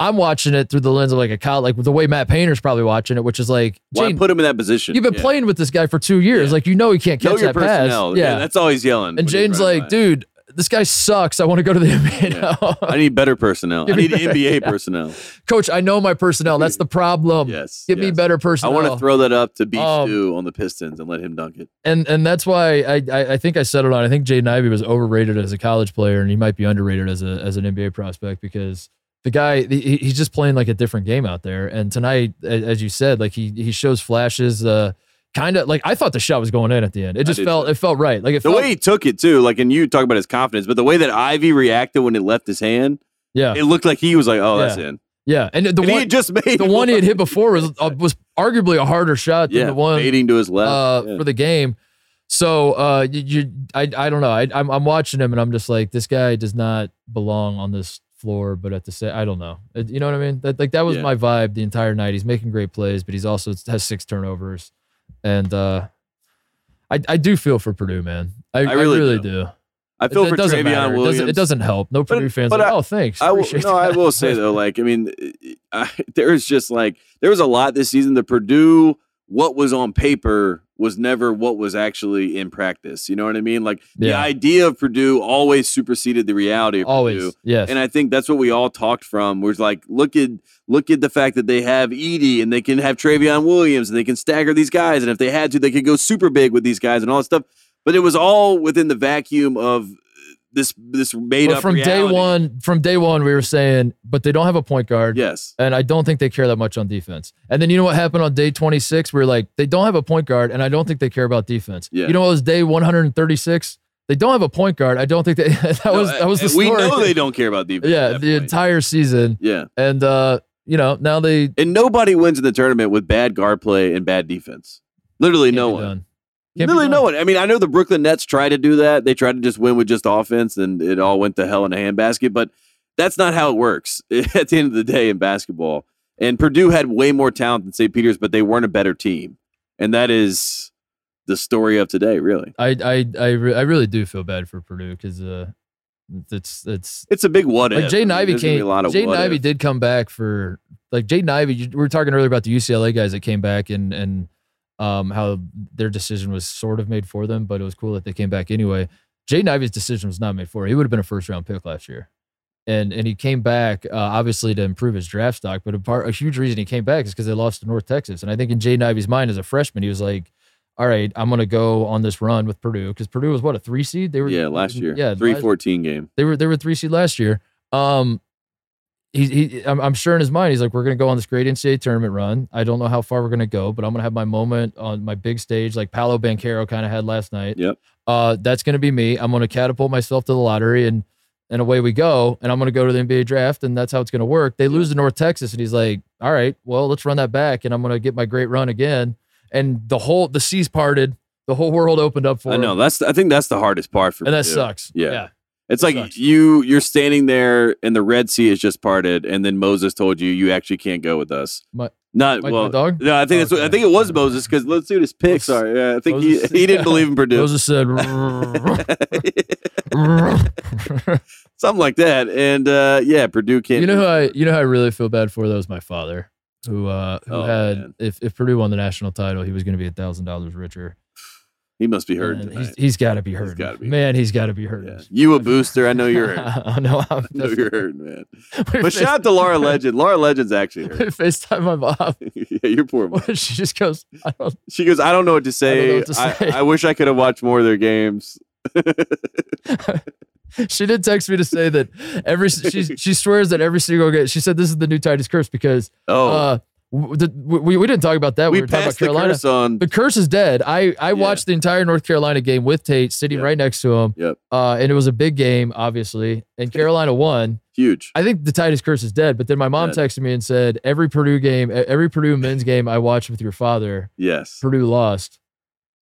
I'm watching it through the lens of like a college, like the way Matt Painter's probably watching it, which is like, Why put him in that position? you've been Yeah. playing with this guy for two years. Yeah. Like, you know, he can't Know catch your that pass. personnel. Yeah. that's all he's yelling. and when he's Jaden's running like, by. dude, this guy sucks. I want to go to the NBA Yeah. now. I need better personnel. I Give me need NBA yeah. personnel. Coach, I know my personnel. That's the problem. Yes. Give me better personnel. I want to throw that up to Beef Um, Stew on the Pistons and let him dunk it. and and that's why I, I I think I settled on. I think Jaden Ivey was overrated as a college player, and he might be underrated as a as an NBA prospect because the guy he, he's just playing like a different game out there. And tonight, as you said, like he he shows flashes. Uh, kind of like I thought the shot was going in at the end. It just felt too. it felt right. Like it The felt, way he took it too, like, and you talk about his confidence, but the way that Ivey reacted when it left his hand, yeah it looked like he was like, "Oh, that's in." yeah. And the And he one had just made the one he had hit before was uh, was arguably a harder shot than yeah, the one fading to his left. uh, yeah. for the game. So uh, you, you I, I don't know. I, I'm, I'm watching him and I'm just like, this guy does not belong on this floor. But at the same, I don't know. You know what I mean? That like that was Yeah. my vibe the entire night. He's making great plays, but he's also has six turnovers, and uh, I I do feel for Purdue, man. I, I really really, do. do. I feel it, for it doesn't Trevion matter. It Williams. doesn't, it doesn't help. No Purdue fans but like, I- oh, thanks. I will, no, I will say though, like I mean, I, there was just like there was a lot this season. The Purdue, what was on paper was never what was actually in practice. You know what I mean? Like the idea of Purdue always superseded the reality of Purdue. yes. And I think that's what we all talked from. Was like, look at look at the fact that they have Edey and they can have Trevion Williams and they can stagger these guys, and if they had to, they could go super big with these guys and all that stuff. But it was all within the vacuum of this this made but up from day one, from day one, we were saying, but they don't have a point guard. Yes. And I don't think they care that much on defense. And then you know what happened on day 26? We are like, they don't have a point guard, and I don't think they care about defense. Yeah. You know what was day 136? They don't have a point guard. I don't think they that was that was the story. we know they don't care about defense. yeah, the point. entire season. yeah. And uh, you know, now they And nobody wins in the tournament with bad guard play and bad defense. Literally no one. done. Can't Literally no one. I mean, I know the Brooklyn Nets tried to do that. They tried to just win with just offense, and it all went to hell in a handbasket. But that's not how it works at the end of the day in basketball. And Purdue had way more talent than St. Peter's, but they weren't a better team. And that is the story of today, really. I I I, re- I really do feel bad for Purdue because uh, it's it's It's a big what like if. Jaden Ivey there's gonna be came. A lot of Jaden Ivey did come back for like Jaden Ivey. We were talking earlier about the UCLA guys that came back and and um how their decision was sort of made for them, but it was cool that they came back anyway. Jaden Ivey's decision was not made for. him. He would have been a first round pick last year, and and he came back uh, obviously to improve his draft stock. But a part a huge reason he came back is because they lost to North Texas, and I think in Jaden Ivey's mind as a freshman, he was like. All right, I'm gonna go on this run with Purdue because Purdue was what a three seed. They were Yeah, last year. Yeah, three fourteen game. they were they were three seed last year. Um, he, he I'm, I'm sure in his mind he's like, we're gonna go on this great NCAA tournament run. I don't know how far we're gonna go, but I'm gonna have my moment on my big stage, like Paolo Banchero kind of had last night. Yep. Uh, that's gonna be me. I'm gonna catapult myself to the lottery, and and away we go. And I'm gonna go to the NBA draft, and that's how it's gonna work. They lose to North Texas, and he's like, all right, well, let's run that back, and I'm gonna get my great run again. And the whole the seas parted, the whole world opened up for I him, know that's. I think that's the hardest part for and that Purdue. sucks. Yeah. yeah. It's like sucks. you you're standing there and the Red Sea is just parted, and then Moses told you you actually can't go with us. My- Not my- my well. dog? No, I think that's what, I think it was Moses because let's do this pick. Sorry, yeah, I think Moses- he, he didn't believe in Purdue. Moses said. Something like that, and uh, yeah, Purdue can't. you know who I you know who I really feel bad for? That was my father, who uh who Oh, had man. if if Purdue won the national title, he was going to be a thousand dollars richer. He must be hurt he's he's got to be hurt. man, he's got to be hurt. Yeah. You a booster? I know you're hurt. I know. I'm I know you're hurt, man. But shout out to Laura Legend. Laura Legend's actually hurt. FaceTime my mom. yeah, you're poor. Mom. she just goes, I don't. She goes, I don't know what to I say. know what to I, say." I wish I could have watched more of their games. She did text me to say that every she she swears that every single game. She said this is the new Titus curse because Oh, uh we we didn't talk about that. we We, were talking about passed the Carolina. curse on. The curse is dead. I I watched the entire North Carolina game with Tate sitting Yep. right next to him. Yep. Uh, and it was a big game, obviously. And Carolina won. Huge. I think the Titus curse is dead. But then my mom Dead. texted me and said every Purdue game, every Purdue men's game I watched with your father, Yes. Purdue lost.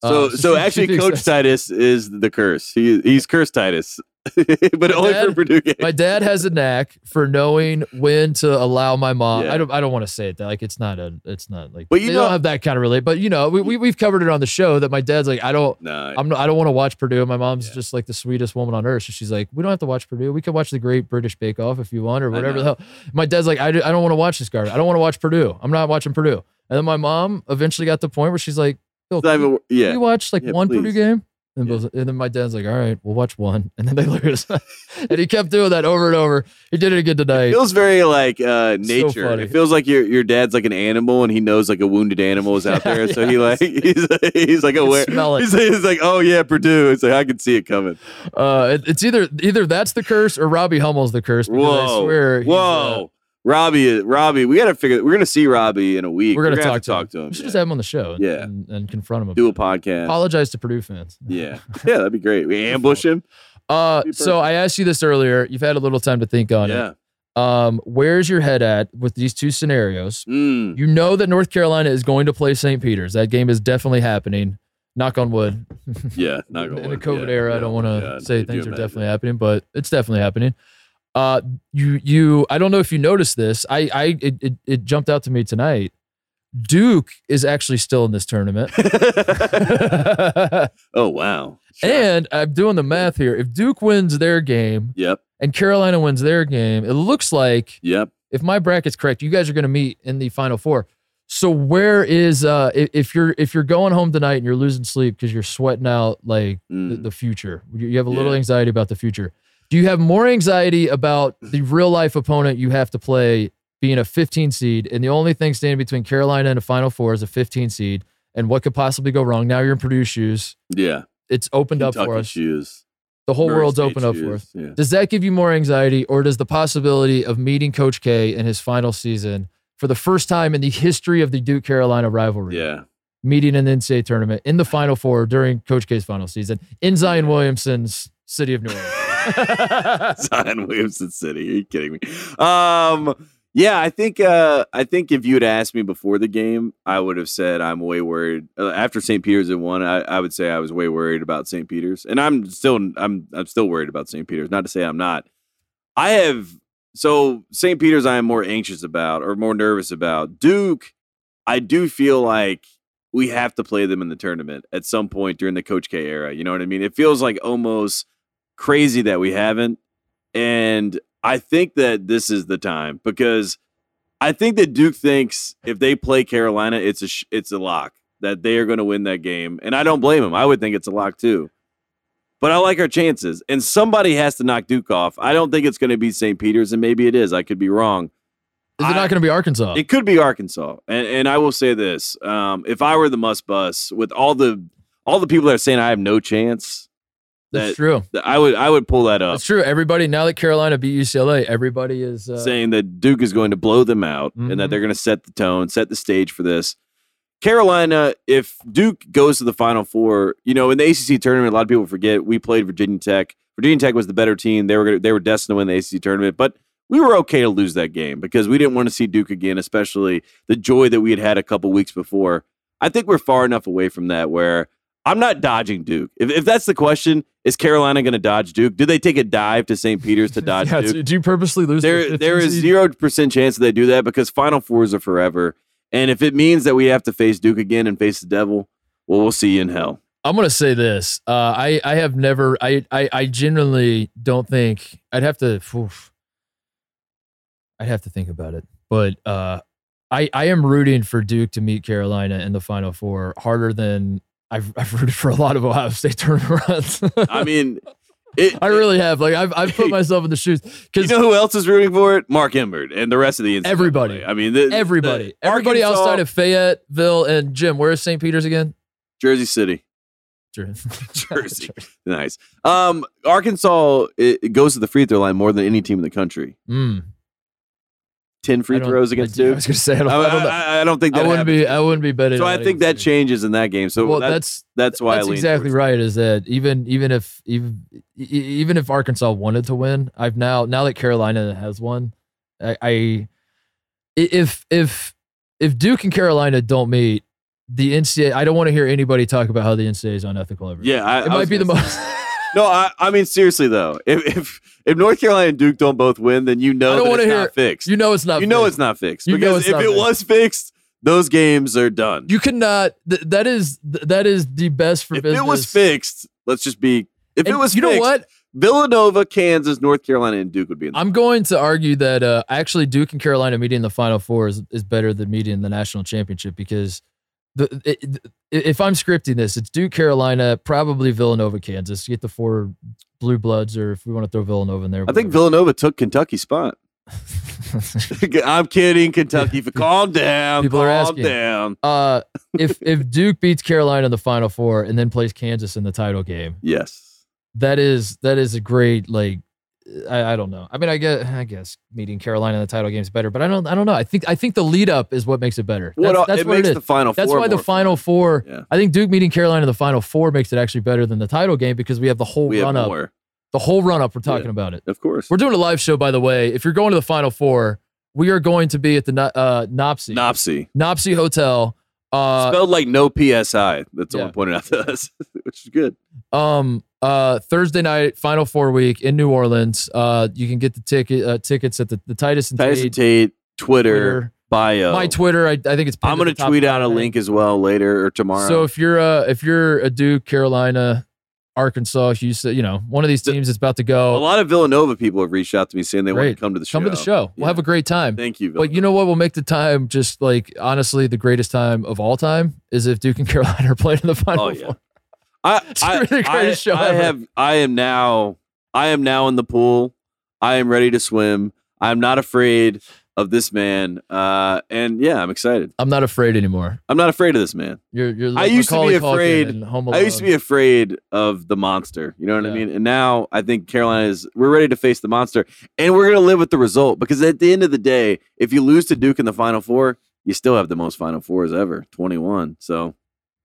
So, Uh, so, she actually, Coach Titus is the curse. He he's cursed Titus, but only for Purdue games. My dad has a knack for knowing when to allow my mom. Yeah. I don't. I don't want to say it that like it's not a. It's not like. But you know- don't have that kind of relate. But you know, we, we we've covered it on the show that my dad's like I don't. Nah, I'm not, I don't want to watch Purdue. My mom's Yeah. just like the sweetest woman on earth. So she's like, we don't have to watch Purdue. We can watch the Great British Bake Off if you want or whatever the hell. My dad's like, I, do, I don't want to watch this garbage. I don't want to watch Purdue. I'm not watching Purdue. And then my mom eventually got to the point where she's like, Phil, can, even, you- yeah. you watch like Yeah, one Purdue game? And, Bill's- and then my dad's like, all right, we'll watch one. And then they lose. and he kept doing that over and over. He did it again tonight. It feels very like uh, nature. funny. it feels like your your dad's like an animal, and he knows like a wounded animal is out there, so he like he's he's like aware. He's, he's like, oh yeah, Purdue. It's like I can see it coming. Uh, it- it's either either that's the curse or Robbie Hummel's the curse. because I Whoa, swear uh, whoa, Robbie, Robbie. We got to figure. We're gonna see Robbie in a week. we're gonna, have talk, to talk to him. We should yeah. just have him on the show. Yeah. and, and confront him. do a podcast. Apologize to Purdue fans. Yeah, yeah, that'd be great. We ambush him. Uh, so I asked you this earlier. You've had a little time to think on Yeah. it. Um, where's your head at with these two scenarios? Mm. You know that North Carolina is going to play St. Peter's. That game is definitely happening. Knock on wood. Yeah. Not going in the COVID era, I don't want to yeah, say things are definitely happening, but it's definitely happening. Uh, you you I don't know if you noticed this. I I it, it, it jumped out to me tonight. Duke is actually still in this tournament. oh wow. and I'm doing the math here. If Duke wins their game Yep. and Carolina wins their game, it looks like Yep. if my bracket's correct, you guys are going to meet in the final four. So where is uh if you're if you're going home tonight and you're losing sleep because you're sweating out like the, Mm. the future, you have a little Yeah. anxiety about the future. Do you have more anxiety about the real life opponent you have to play being a 15 seed, and the only thing standing between Carolina and a Final Four is a 15 seed, and what could possibly go wrong? Now you're in Purdue shoes. Yeah. It's opened up for us. shoes. The whole Murray world's State opened up for us. Yeah. Does that give you more anxiety, or does the possibility of meeting Coach K in his final season for the first time in the history of the Duke Carolina rivalry, Yeah. meeting in the NCAA tournament in the Final Four during Coach K's final season in Zion Williamson's city of New Orleans? Zion Williamson City. Are you kidding me? Um, yeah, I think uh, I think if you had asked me before the game, I would have said I'm way worried. Uh, after St. Peter's had won, I, I would say I was way worried about St. Peter's, and I'm still I'm I'm still worried about St. Peter's. Not to say I'm not. I have so St. Peter's. I am more anxious about or more nervous about Duke. I do feel like we have to play them in the tournament at some point during the Coach K era. You know what I mean? It feels like almost crazy that we haven't. And I think that this is the time because I think that Duke thinks if they play Carolina, it's a sh- it's a lock that they are going to win that game, and I don't blame them. I would think it's a lock too. But I like our chances, and somebody has to knock Duke off. I don't think it's going to be St. Peter's, and maybe it is. I could be wrong. Is it I- not going to be Arkansas? It could be Arkansas, and and I will say this: um, if I were the must bus with all the all the people that are saying I have no chance, That's true. that I would I would pull that up, That's true. Everybody now that Carolina beat UCLA, everybody is uh, saying that Duke is going to blow them out and Mhm. that they're going to set the tone, set the stage for this. Carolina, if Duke goes to the Final Four, you know, in the ACC tournament, a lot of people forget we played Virginia Tech. Virginia Tech was the better team. They were gonna, they were destined to win the ACC tournament, but we were okay to lose that game because we didn't want to see Duke again, especially the joy that we had had a couple weeks before. I think we're far enough away from that where I'm not dodging Duke. If, if that's the question, is Carolina going to dodge Duke? Do they take a dive to St. Peter's to dodge yeah, Duke? do you purposely lose? there the there 15 is zero percent chance that they do that because Final Fours are forever. And if it means that we have to face Duke again and face the devil, well, we'll see you in hell. I'm gonna say this. Uh, I I have never. I I I genuinely don't think I'd have to. oof. I'd have to think about it, but uh, I I am rooting for Duke to meet Carolina in the Final Four harder than I've I've rooted for a lot of Ohio State tournament runs. I mean, it, I really have. Like I've I've put myself in the shoes Because You know who else is rooting for it? Mark Emmert and the rest of the NCAA. Everybody. I mean, the, everybody the everybody Arkansas- outside of Fayetteville and Jim. Where is St. Peter's again? Jersey City, Jersey. Jersey. nice. Um, Arkansas it, it goes to the free throw line more than any team in the country. Mm, Ten free throws against I, I Duke. was gonna say I don't, I, I don't know. I- I don't think I that wouldn't happens. be. I wouldn't be betting. So I think that changes in that game. So well, that- that's that's why that's I exactly right. Is that even even if even even if Arkansas wanted to win, I've now now that Carolina has won, I, I if if if Duke and Carolina don't meet the NCAA, I don't want to hear anybody talk about how the NCAA is unethical ever. Yeah, I, it I might be the gonna most. No, I, I mean seriously though, if, if if North Carolina and Duke don't both win, then you know that it's hear- not fixed. you know it's not. You know fixed. it's not fixed You because if it fixed. was fixed, those games are done. You cannot. Th- that is th- that is the best for if business. If it was fixed, let's just be. If it was, you know what? Villanova, Kansas, North Carolina, and Duke would be in. The I'm going to argue that uh, actually Duke and Carolina meeting in the Final Four is, is better than meeting in the national championship because the it, if I'm scripting this, it's Duke, Carolina, probably Villanova, Kansas. Get the four blue bloods, or if we want to throw Villanova in there. I think Villanova took Kentucky's spot. I'm kidding, Kentucky. Calm down. People calm are asking. down. uh, if if Duke beats Carolina in the Final Four and then plays Kansas in the title game, Yes. that is that is a great like. I, I don't know. I mean, I guess I guess meeting Carolina in the title game is better, but I don't I don't know. I think I think the lead up is what makes it better. That's, What, that's it what makes it is. the final That's why the Final. Four. Yeah. I think Duke meeting Carolina in the Final Four makes it actually better than the title game because we have the whole We run up. more. The whole run up. We're Yeah. talking about it. Of course. We're doing a live show, by the way. If you're going to the Final Four, we are going to be at the uh, Nopsy Nopsy. Nopsy Hotel. Uh, Spelled like no PSI. That's yeah. someone pointed out to us, which is good. um, uh, Thursday night, Final Four week in New Orleans. Uh, you can get the ticket uh, tickets at the, the Titus and Tyson Tate Tate, Twitter, Twitter. bio. My Twitter, I, I think it's. I'm going to tweet out a link as well later or tomorrow. So if you're uh if you're a Duke, Carolina, Arkansas, Houston, you know one of these teams is about to go. a lot of Villanova people have reached out to me saying they want to come to the show. Come to the show. We'll Yeah. have a great time. Thank you. But you know what will make the time just like honestly the greatest time of all time is if Duke and Carolina are playing in the final Oh, yeah. four. I, I, really the I, greatest show I have. I am now. I am now in the pool. I am ready to swim. I'm not afraid of this man. Uh, and yeah, I'm excited. I'm not afraid anymore. I'm not afraid of this man. You're you're I like used to be afraid- I used to be afraid of the monster. You know what I mean? And now I think Carolina is. We're ready to face the monster, and we're gonna live with the result because at the end of the day, if you lose to Duke in the Final Four, you still have the most Final Fours ever, 21. So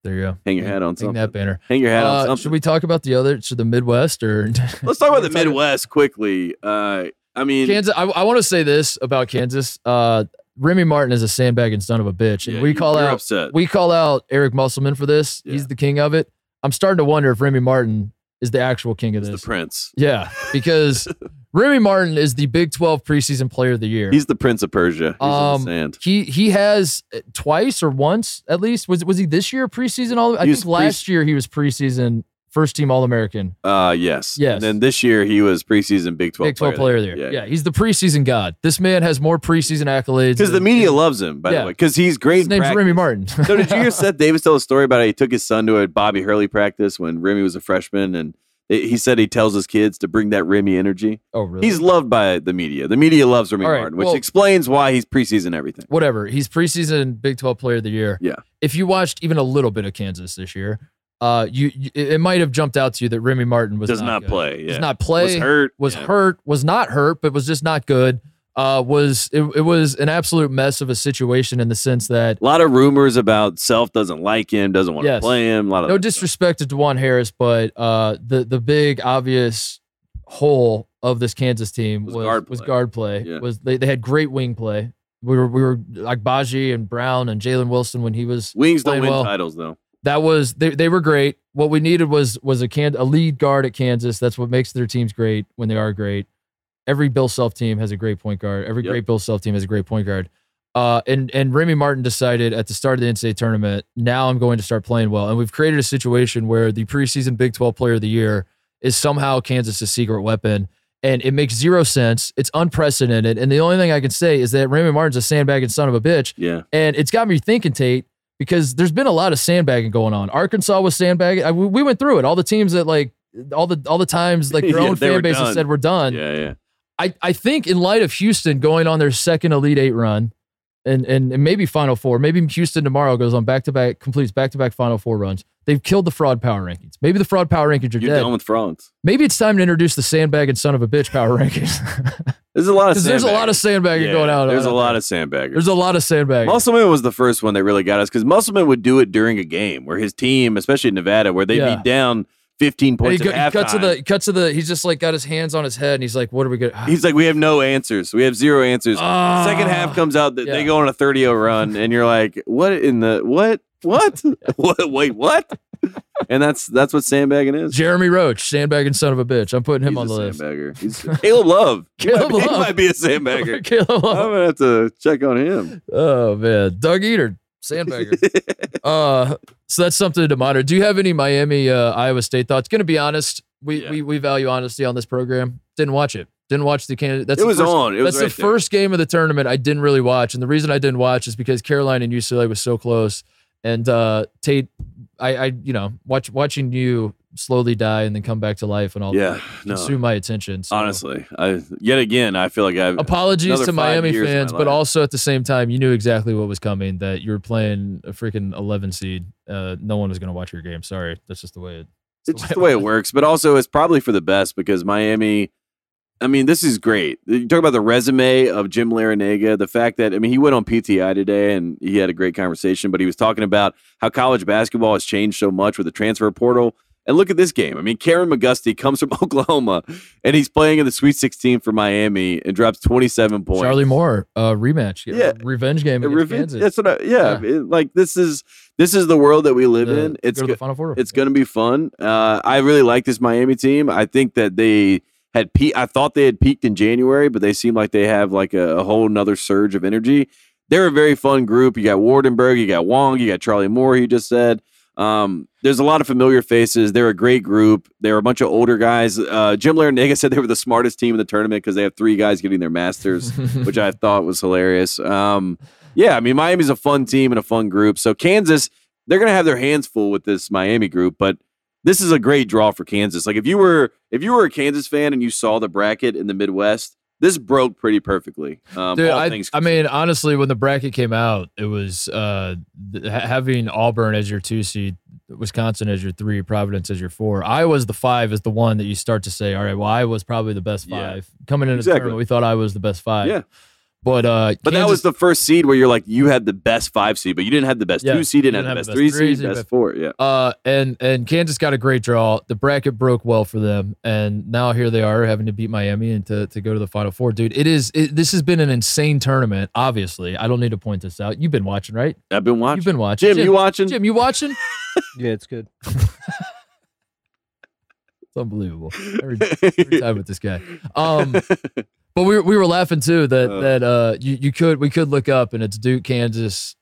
there you go. hang your hat on Hang something. that banner. Hang your hat on Uh, something. should we talk about the other? Should the Midwest or Let's talk about the Midwest quickly. Uh, I mean, Kansas? I, I want to say this about Kansas. Uh, Remy Martin is a sandbagging son of a bitch, and yeah, we call out upset. we call out Eric Musselman for this. Yeah. He's the king of it. I'm starting to wonder if Remy Martin is the actual king of He's this. the prince. Yeah, because Remy Martin is the Big 12 preseason player of the year. He's the prince of Persia. He's Um, in the sand. he he has uh, twice or once at least. Was was he this year preseason all I He think pre- last year he was preseason first team all American. Uh, yes. yes. And then this year he was preseason Big 12 Big 12 player of the year. Yeah. Yeah. he's the preseason god. This man has more preseason accolades. Because the media loves him, by Yeah. the way, because he's great. His name's practice. Remy Martin. so did you hear Seth Davis tell a story about how he took his son to a Bobby Hurley practice when Remy was a freshman, and he said he tells his kids to bring that Remy energy. oh really? He's loved by the media. The media loves Remy right, Martin, which well- explains why he's preseason everything. whatever. He's preseason Big 12 player of the year. Yeah. If you watched even a little bit of Kansas this year, uh, you, you it might have jumped out to you that Remy Martin was Does not, not play. Does not play. was hurt. was yeah. hurt, was not hurt, but was just not good. Uh, was it, it was an absolute mess of a situation in the sense that A lot of rumors about Self doesn't like him, doesn't want Yes. to play him. A lot of no that stuff. disrespect to Dajuan Harris, but uh, the the big obvious hole of this Kansas team Was was guard was play. guard play. Yeah. Was they, they had great wing play. We were we were like Baji and Braun and Jalen Wilson when he was Wings don't win well. titles though. That was they, they were great. What we needed was was a can a lead guard at Kansas. That's what makes their teams great when they are great. Every Bill Self team has a great point guard. Every Yep. great Bill Self team has a great point guard. Uh, and and Remy Martin decided at the start of the NCAA tournament, now I'm going to start playing well. And we've created a situation where the preseason Big 12 Player of the Year is somehow Kansas' secret weapon. And it makes zero sense. It's unprecedented. And the only thing I can say is that Remy Martin's a sandbagging son of a bitch. Yeah. And it's got me thinking, Tate, because there's been a lot of sandbagging going on. Arkansas was sandbagging. I, we we went through it. All the teams that like all the all the times like their Yeah, own they fan base has said we're done. Yeah, yeah. I, I think in light of Houston going on their second Elite Eight run, and and, and maybe Final Four, maybe Houston tomorrow goes on back to back completes back to back Final Four runs. They've killed the fraud power rankings. Maybe the fraud power rankings are You're dead. done with frauds. Maybe it's time to introduce the sandbag and son of a bitch power rankings There's a lot of there's a lot of sandbagging. sandbagging Yeah, going out. There's a lot of sandbaggers. There's a lot of sandbagging. Musselman was the first one that really got us because Musselman would do it during a game where his team, especially in Nevada, where they'd Yeah. be down 15 And he, points go- at he cuts to the cuts to the he's just like got his hands on his head and he's like, what are we gonna He's like, we have no answers. We have zero answers. Ah. Second half comes out that Yeah. they go on a 30 0 run, and you're like, what in the what? What? what? Wait, what? And that's that's what sandbagging is. Jeremy Roach, sandbagging son of a bitch. I'm putting him He's on the list. sandbagger. He's Caleb Love. He Caleb might, Love. He might be a sandbagger. Caleb Love. I'm gonna have to check on him. Oh man, Doug Edert, sandbagger. uh, so that's something to monitor. Do you have any Miami uh, Iowa State thoughts? Gonna be honest, we, Yeah. we we value honesty on this program. Didn't watch it. Didn't watch the Canada. That's it the was first, on. It was that's right the there. first game of the tournament I didn't really watch, and the reason I didn't watch is because Carolina and UCLA was so close, And uh, Tate, I, I, you know, watch watching you slowly die and then come back to life and all Yeah, that no. consume my attention. So. Honestly, I yet again I feel like I've Apologies to Miami my fans, but also at the same time, you knew exactly what was coming. That you were playing a freaking 11 seed. Uh, no one was going to watch your game. Sorry, that's just the way it. it's just the way it works. But also, it's probably for the best because Miami. I mean, this is great. You talk about the resume of Jim Larrañaga, the fact that I mean, he went on PTI today and he had a great conversation. But he was talking about how college basketball has changed so much with the transfer portal. And look at this game. I mean, Kameron McGusty comes from Oklahoma and he's playing in the Sweet 16 for Miami and drops 27 points. Charlie Moore, uh, rematch, Yeah. revenge game against revi- Kansas. That's what I, yeah, it- like this is this is the world that we live The- in. It's go to go- the final four. it's going to be fun. Uh, I really like this Miami team. I think that they had pe- I thought they had peaked in January, but they seem like they have like a, a whole nother surge of energy. They're a very fun group. You got Waardenburg, you got Wong, you got Charlie Moore. You just said. Um, there's a lot of familiar faces. They're a great group. They're a bunch of older guys. Uh, Jim Larrañaga said they were the smartest team in the tournament because they have three guys getting their masters, which I thought was hilarious. Um, yeah, I mean Miami's a fun team and a fun group. So Kansas, they're gonna have their hands full with this Miami group, but this is a great draw for Kansas. Like if you were if you were a Kansas fan and you saw the bracket in the Midwest, this broke pretty perfectly. Um, Dude, I, things I mean, honestly, when the bracket came out, it was uh, th- having Auburn as your two seed, Wisconsin as your three, Providence as your four. Iowa's the five is the one that you start to say, all right, well, Iowa's probably the best Yeah. five. Coming into Exactly. the tournament, we thought I was the best five. Yeah. But uh, But that was the first seed where you're like you had the best five seed, but you didn't have the best Yeah, two seed, you didn't have didn't the best three seed, seed, best but- four. Yeah. Uh, and and Kansas got a great draw. The bracket broke well for them, and now here they are having to beat Miami and to, to go to the Final Four. Dude, it is. It, this has been an insane tournament. Obviously, I don't need to point this out. You've been watching, right? I've been watching. You've been watching. Jim, you watching? Jim, you watching? Yeah, it's good. It's unbelievable. Every, every time with this guy. Um, but we were, we were laughing too that Uh. that uh you, you could we could look up and it's Duke, Kansas,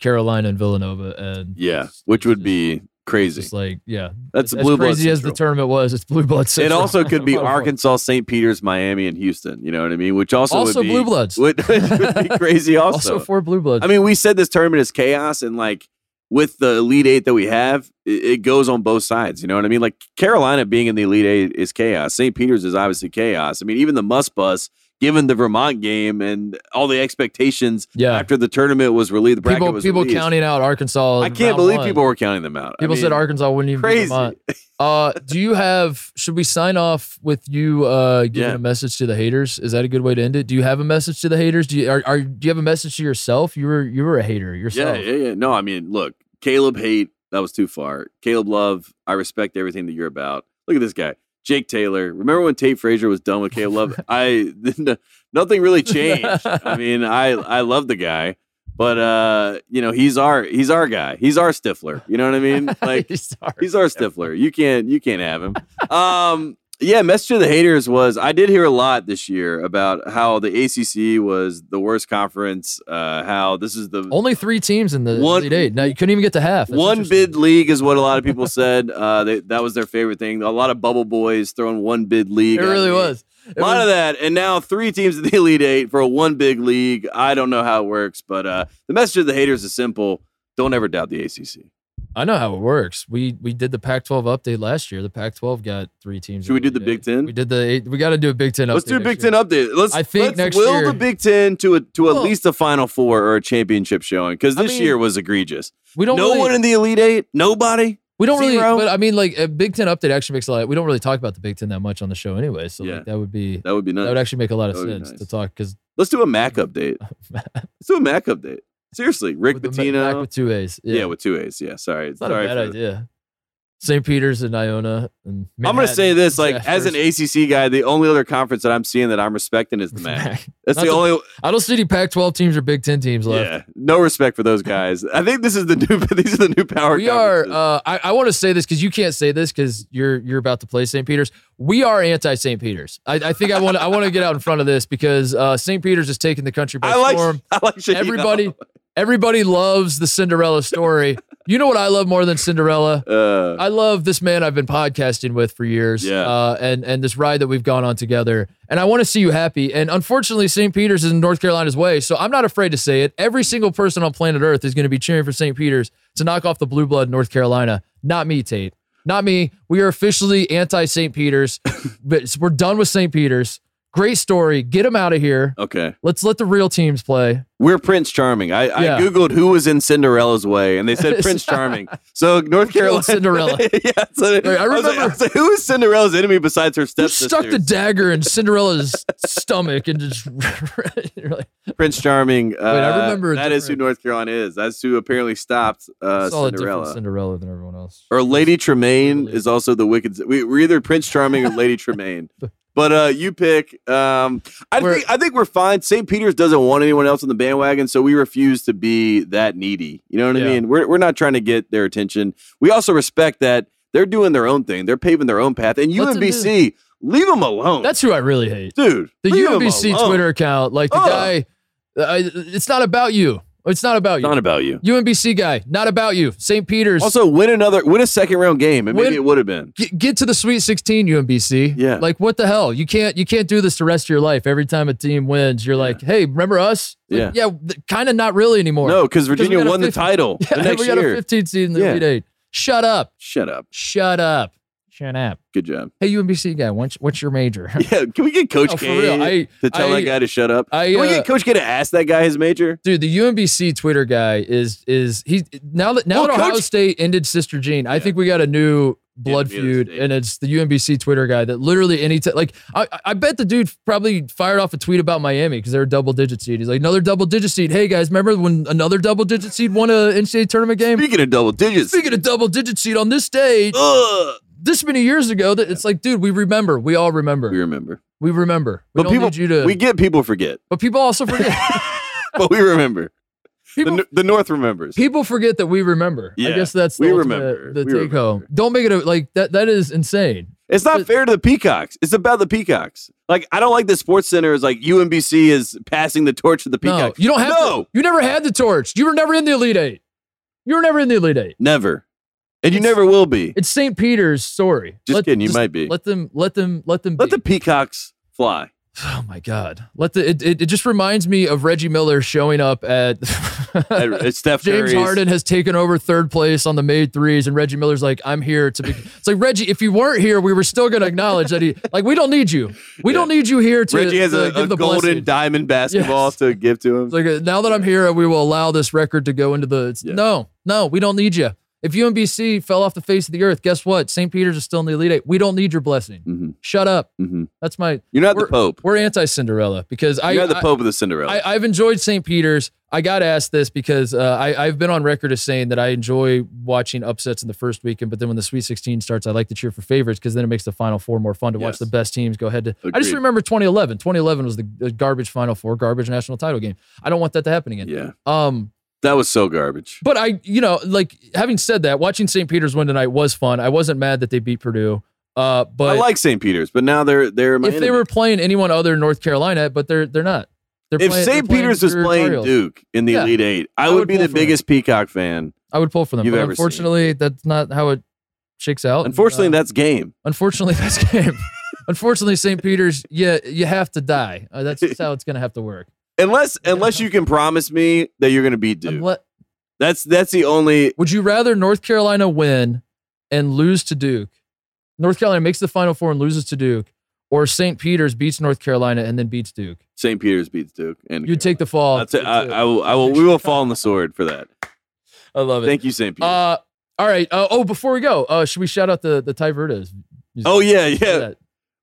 Carolina, and Villanova, and yeah, which would be crazy. just like yeah. That's as blue blood crazy as the tournament was. It's blue blood. It also could be Arkansas, St. Peter's, Miami, and Houston. You know what I mean? Which also, Also would be blue bloods. Would, would be crazy. Also, Also four blue bloods. I mean, we said this tournament is chaos, and like with the Elite Eight that we have, it, goes on both sides. You know what I mean? Like Carolina being in the Elite Eight is chaos. St. Peter's is obviously chaos. I mean, even the Must Bus, given the Vermont game and all the expectations yeah. after the tournament was released, the bracket People was people released, counting out Arkansas. I can't believe one. people were counting them out. I People said Arkansas wouldn't even crazy. Vermont. Uh, do you have? Should we sign off with you uh, giving Yeah. a message to the haters? Is that a good way to end it? Do you have a message to the haters? Do you are, are do you have a message to yourself? You were you were a hater Yeah, yourself. yeah, yeah. No, I mean, look, Caleb hate that was too far. Caleb Love, I respect everything that you're about. Look at this guy, Jake Taylor. Remember when Tate Frazier was done with Caleb Love? I nothing really changed. I mean, I I love the guy, but uh, you know, he's our he's our guy. He's our Stifler. You know what I mean? Like Sorry. He's our Stifler. You can't you can't have him. Um yeah, message to the haters was I did hear a lot this year about how the ACC was the worst conference. Uh, how this is the Only three teams in the One- Elite Eight. Now you couldn't even get to half. That's one bid league is what a lot of people said. Uh, they, that was their favorite thing. A lot of bubble boys throwing one bid league. It really me. was. It A lot was- of that, and now three teams in the Elite Eight for a one big league. I don't know how it works, but uh, the message to the haters is simple: don't ever doubt the ACC. I know how it works. We we did the Pac-12 update last year. The Pac-12 got three teams. Should we do the Big Ten? We did the. Eight, we got to do a Big Ten. Let's do a Big Ten year. update. Let's I think let's next will year- the Big Ten to a to at Well- least a Final Four or a championship showing because I this mean, year was egregious. We don't. No really, one in the Elite Eight. Nobody. We don't Zero? really, but I mean, like a Big Ten update actually makes a lot. We don't really talk about the Big Ten that much on the show anyway, so Yeah. like, that would be That would be nice. that would actually make a lot of That would be sense nice. to talk because Let's do a MAAC update. Let's do a MAAC update. Seriously, Rick with Pitino. back with two A's. yeah. Yeah, with two A's. Yeah, sorry. it's not sorry a bad idea. St. Peter's and Iona and I'm going to say this: like, as an ACC guy, the only other conference that I'm seeing that I'm respecting is the MAAC. That's the the- only. I don't see any Pac-12 teams or Big Ten teams left. Yeah, no respect for those guys. I think this is the new. These are the new power. We are. Uh, I, I want to say this because you can't say this because you're you're about to play St. Peter's. We are anti St. Peter's. I, I think I want I want to get out in front of this because uh, St. Peter's is taking the country by I like. storm. I like. Shaheen Everybody. Everybody loves the Cinderella story. You know what I love more than Cinderella? Uh, I love this man I've been podcasting with for years. Yeah. Uh, and and this ride that we've gone on together. And I want to see you happy. And unfortunately, St. Peter's is in North Carolina's way. So I'm not afraid to say it. Every single person on planet Earth is going to be cheering for St. Peter's to knock off the blue blood in North Carolina. Not me, Tate. Not me. We are officially anti St. Peter's. but we're done with St. Peter's. Great story. Get them out of here. okay. Let's let the real teams play. We're Prince Charming. I, Yeah. I googled who was in Cinderella's way, and they said Prince Charming. So North Carolina, Cinderella. yeah, so Right, I was like- remember- was like, who is Cinderella's enemy besides her stepsister? stuck the dagger in Cinderella's stomach and just like, Prince Charming. Uh, I remember a that is who North Carolina is. That's who apparently stopped uh, Cinderella. Cinderella than everyone else. Or Lady Tremaine is also the wicked. We, we're either Prince Charming or Lady Tremaine. But uh, you pick. Um, I We're- think I think we're fine. St. Peter's doesn't want anyone else on the bandwagon, so we refuse to be that needy. You know what I mean? We're we're not trying to get their attention. We also respect that they're doing their own thing. They're paving their own path. And Let them UMBC, leave them alone. That's who I really hate. dude. The UMBC. Twitter account, like the Ugh. guy. It's not about you. It's not about you. not about you. UMBC guy, not about you. St. Peter's. Also, win another, win a second round game, and maybe it would have been. get, get to the Sweet 16, UMBC. Yeah. Like what the hell? You can't you can't do this the rest of your life. Every time a team wins, you're like, hey, remember us? Like, yeah. kind of not really anymore. No, because Virginia won the title Yeah, the next we got year. a 15 seed in the Yeah. Elite Eight. Shut up. Shut up. Shut up. Shut up. Good job. Hey, UMBC guy, what's, what's your major? Yeah, can we get Coach No, for K real. I- to tell I- that guy to shut up? I, can we uh, get Coach K to ask that guy his major? Dude, the UMBC Twitter guy is is he now that now Well, that Ohio Coach- State ended Sister Jean, I Yeah. think we got a new blood Yeah, the other feud, state. and it's the UMBC Twitter guy that literally any time like I I bet the dude probably fired off a tweet about Miami because they're a double digit seed. He's like another double digit seed. Hey guys, remember when another double digit seed won a NCAA tournament game? Speaking of double digits, Speaking of double digit seed on this day, ugh, this many years ago, that it's like, dude, we remember. We all remember. we remember. We remember. We But don't people, need you to. we get people forget, but people also forget. but we remember. The, people N- the North remembers. People forget that we remember. I guess that's the we ultimate- remember. The We take home. Don't make it a, like that. That is insane. It's not but- fair to the Peacocks. It's about the Peacocks. Like I don't like the SportsCenter is like UMBC is passing the torch to the No, Peacocks. you don't have. No, To, you never had the torch. You were never in the Elite Eight. You were never in the Elite Eight. never, and you It's- never will be. It's St. Peter's story. Just kidding, you might be. Let them. Let them. Let them. Let be. the Peacocks fly. Oh my God! Let the. It, it, it just reminds me of Reggie Miller showing up at. At- Steph James Curry's- Harden has taken over third place on the made threes, and Reggie Miller's like, "I'm here to be." It's like Reggie, if you weren't here, we were still going to acknowledge that he. Like, we don't need you. We don't need you here to. Reggie has to a, give a the golden blessing. diamond basketball Yes. to give to him. It's like now that I'm here, we will allow this record to go into the. It's, Yeah. No, no, we don't need you. If UMBC fell off the face of the earth, guess what? St. Peter's is still in the Elite Eight. We don't need your blessing. hmm Shut up. hmm That's my. You're not the Pope. We're anti Cinderella because I. You're not the Pope of the Cinderella. I, I've enjoyed St. Peter's. I got asked this because uh, I, I've been on record as saying that I enjoy watching upsets in the first weekend, but then when the Sweet 16 starts, I like to cheer for favorites because then it makes the Final Four more fun to watch the best teams go ahead to. I just remember 2011. 2011 was the, the garbage Final Four, garbage national title game. I don't want that to happen again. yeah, Um, that was so garbage. but I, you know, like having said that, watching St. Peter's win tonight was fun. I wasn't mad that they beat Purdue. Uh, but I like St. Peter's, but now they're they're my if they were playing anyone other than North Carolina, but they're they're not. They're if playing- St. Peters was playing Heels. Duke in the Yeah. Elite Eight, I, I would, would be the for them. biggest Peacock fan. I would pull for them. but ever seen. unfortunately, that's not how it shakes out. Unfortunately, Uh, that's game. unfortunately that's game. unfortunately, St. Peter's, yeah, you have to die. Uh, that's how it's gonna have to work. Unless unless you can promise me that you're going to beat Duke. Unle- That's that's the only. would you rather North Carolina win and lose to Duke? North Carolina makes the Final Four and loses to Duke, or St. Peter's beats North Carolina and then beats Duke. St. Peter's beats Duke. And You take the fall. That's it. I, I will. I will. We will fall on the sword for that. I love it. Thank you, St. Peter. Uh, all right. Uh, oh, before we go, uh, should we shout out the the Ty Verdes? oh yeah, yeah.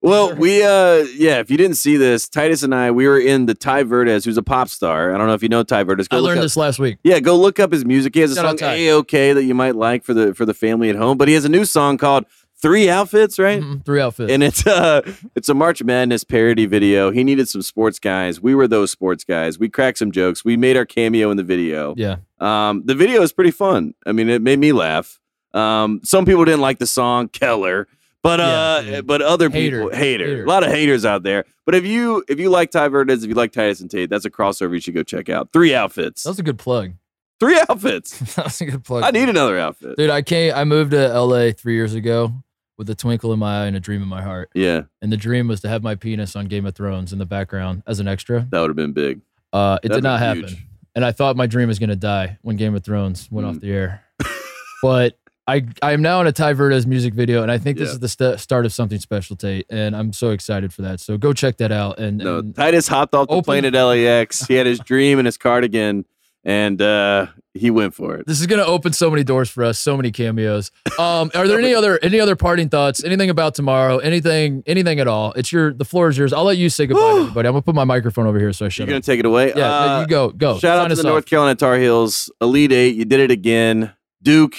Well, we uh yeah, if you didn't see this, Titus and I, we were in the Ty Verdes, who's a pop star. I don't know if you know Ty Verdes. Go I learned up- this last week. Yeah, go look up his music. He has a Shout song. A OK that you might like for the for the family at home. But he has a new song called Three Outfits, right? Mhm, Three outfits. And it's uh it's a March Madness parody video. He needed some sports guys. We were those sports guys. We cracked some jokes. We made our cameo in the video. yeah. Um, the video is pretty fun. I mean, it made me laugh. Um, some people didn't like the song Keller, but uh, Yeah, yeah. but other Hater. people hater. Hater. A lot of haters out there. But if you if you like Ty Verdes, if you like Titus and Tate, that's a crossover you should go check out. Three outfits. That was a good plug. Three outfits. that was a good plug. I need another outfit. Dude, I came. I moved to LA three years ago with a twinkle in my eye and a dream in my heart. Yeah, And the dream was to have my penis on Game of Thrones in the background as an extra. that would have been big. Uh, it That'd did not happen. huge. And I thought my dream was going to die when Game of Thrones went Mm. off the air. but I I am now in a Ty Verdes music video, and I think this Yeah. is the st- start of something special, Tate. And I'm so excited for that. So go check that out. And, No, and Titus hopped off the Open- plane at LAX. He had his dream and his cardigan, and uh, he went for it. this is going to open so many doors for us. So many cameos. Um, are there any other any other parting thoughts? Anything about tomorrow? Anything anything at all? It's your the floor is yours. I'll let you say goodbye to everybody. I'm gonna put my microphone over here so I You're gonna up. take it away. Yeah, Uh, you go go. Shout out to the off. North Carolina Tar Heels, Elite Eight. You did it again, Duke.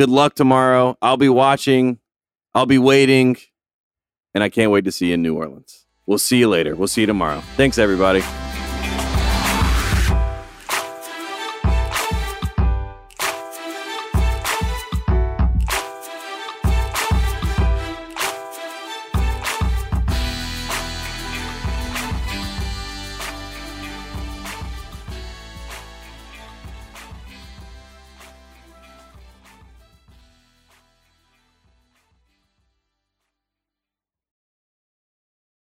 Good luck tomorrow. I'll be watching. I'll be waiting, and I can't wait to see you in New Orleans. We'll see you later. We'll see you tomorrow. Thanks, everybody.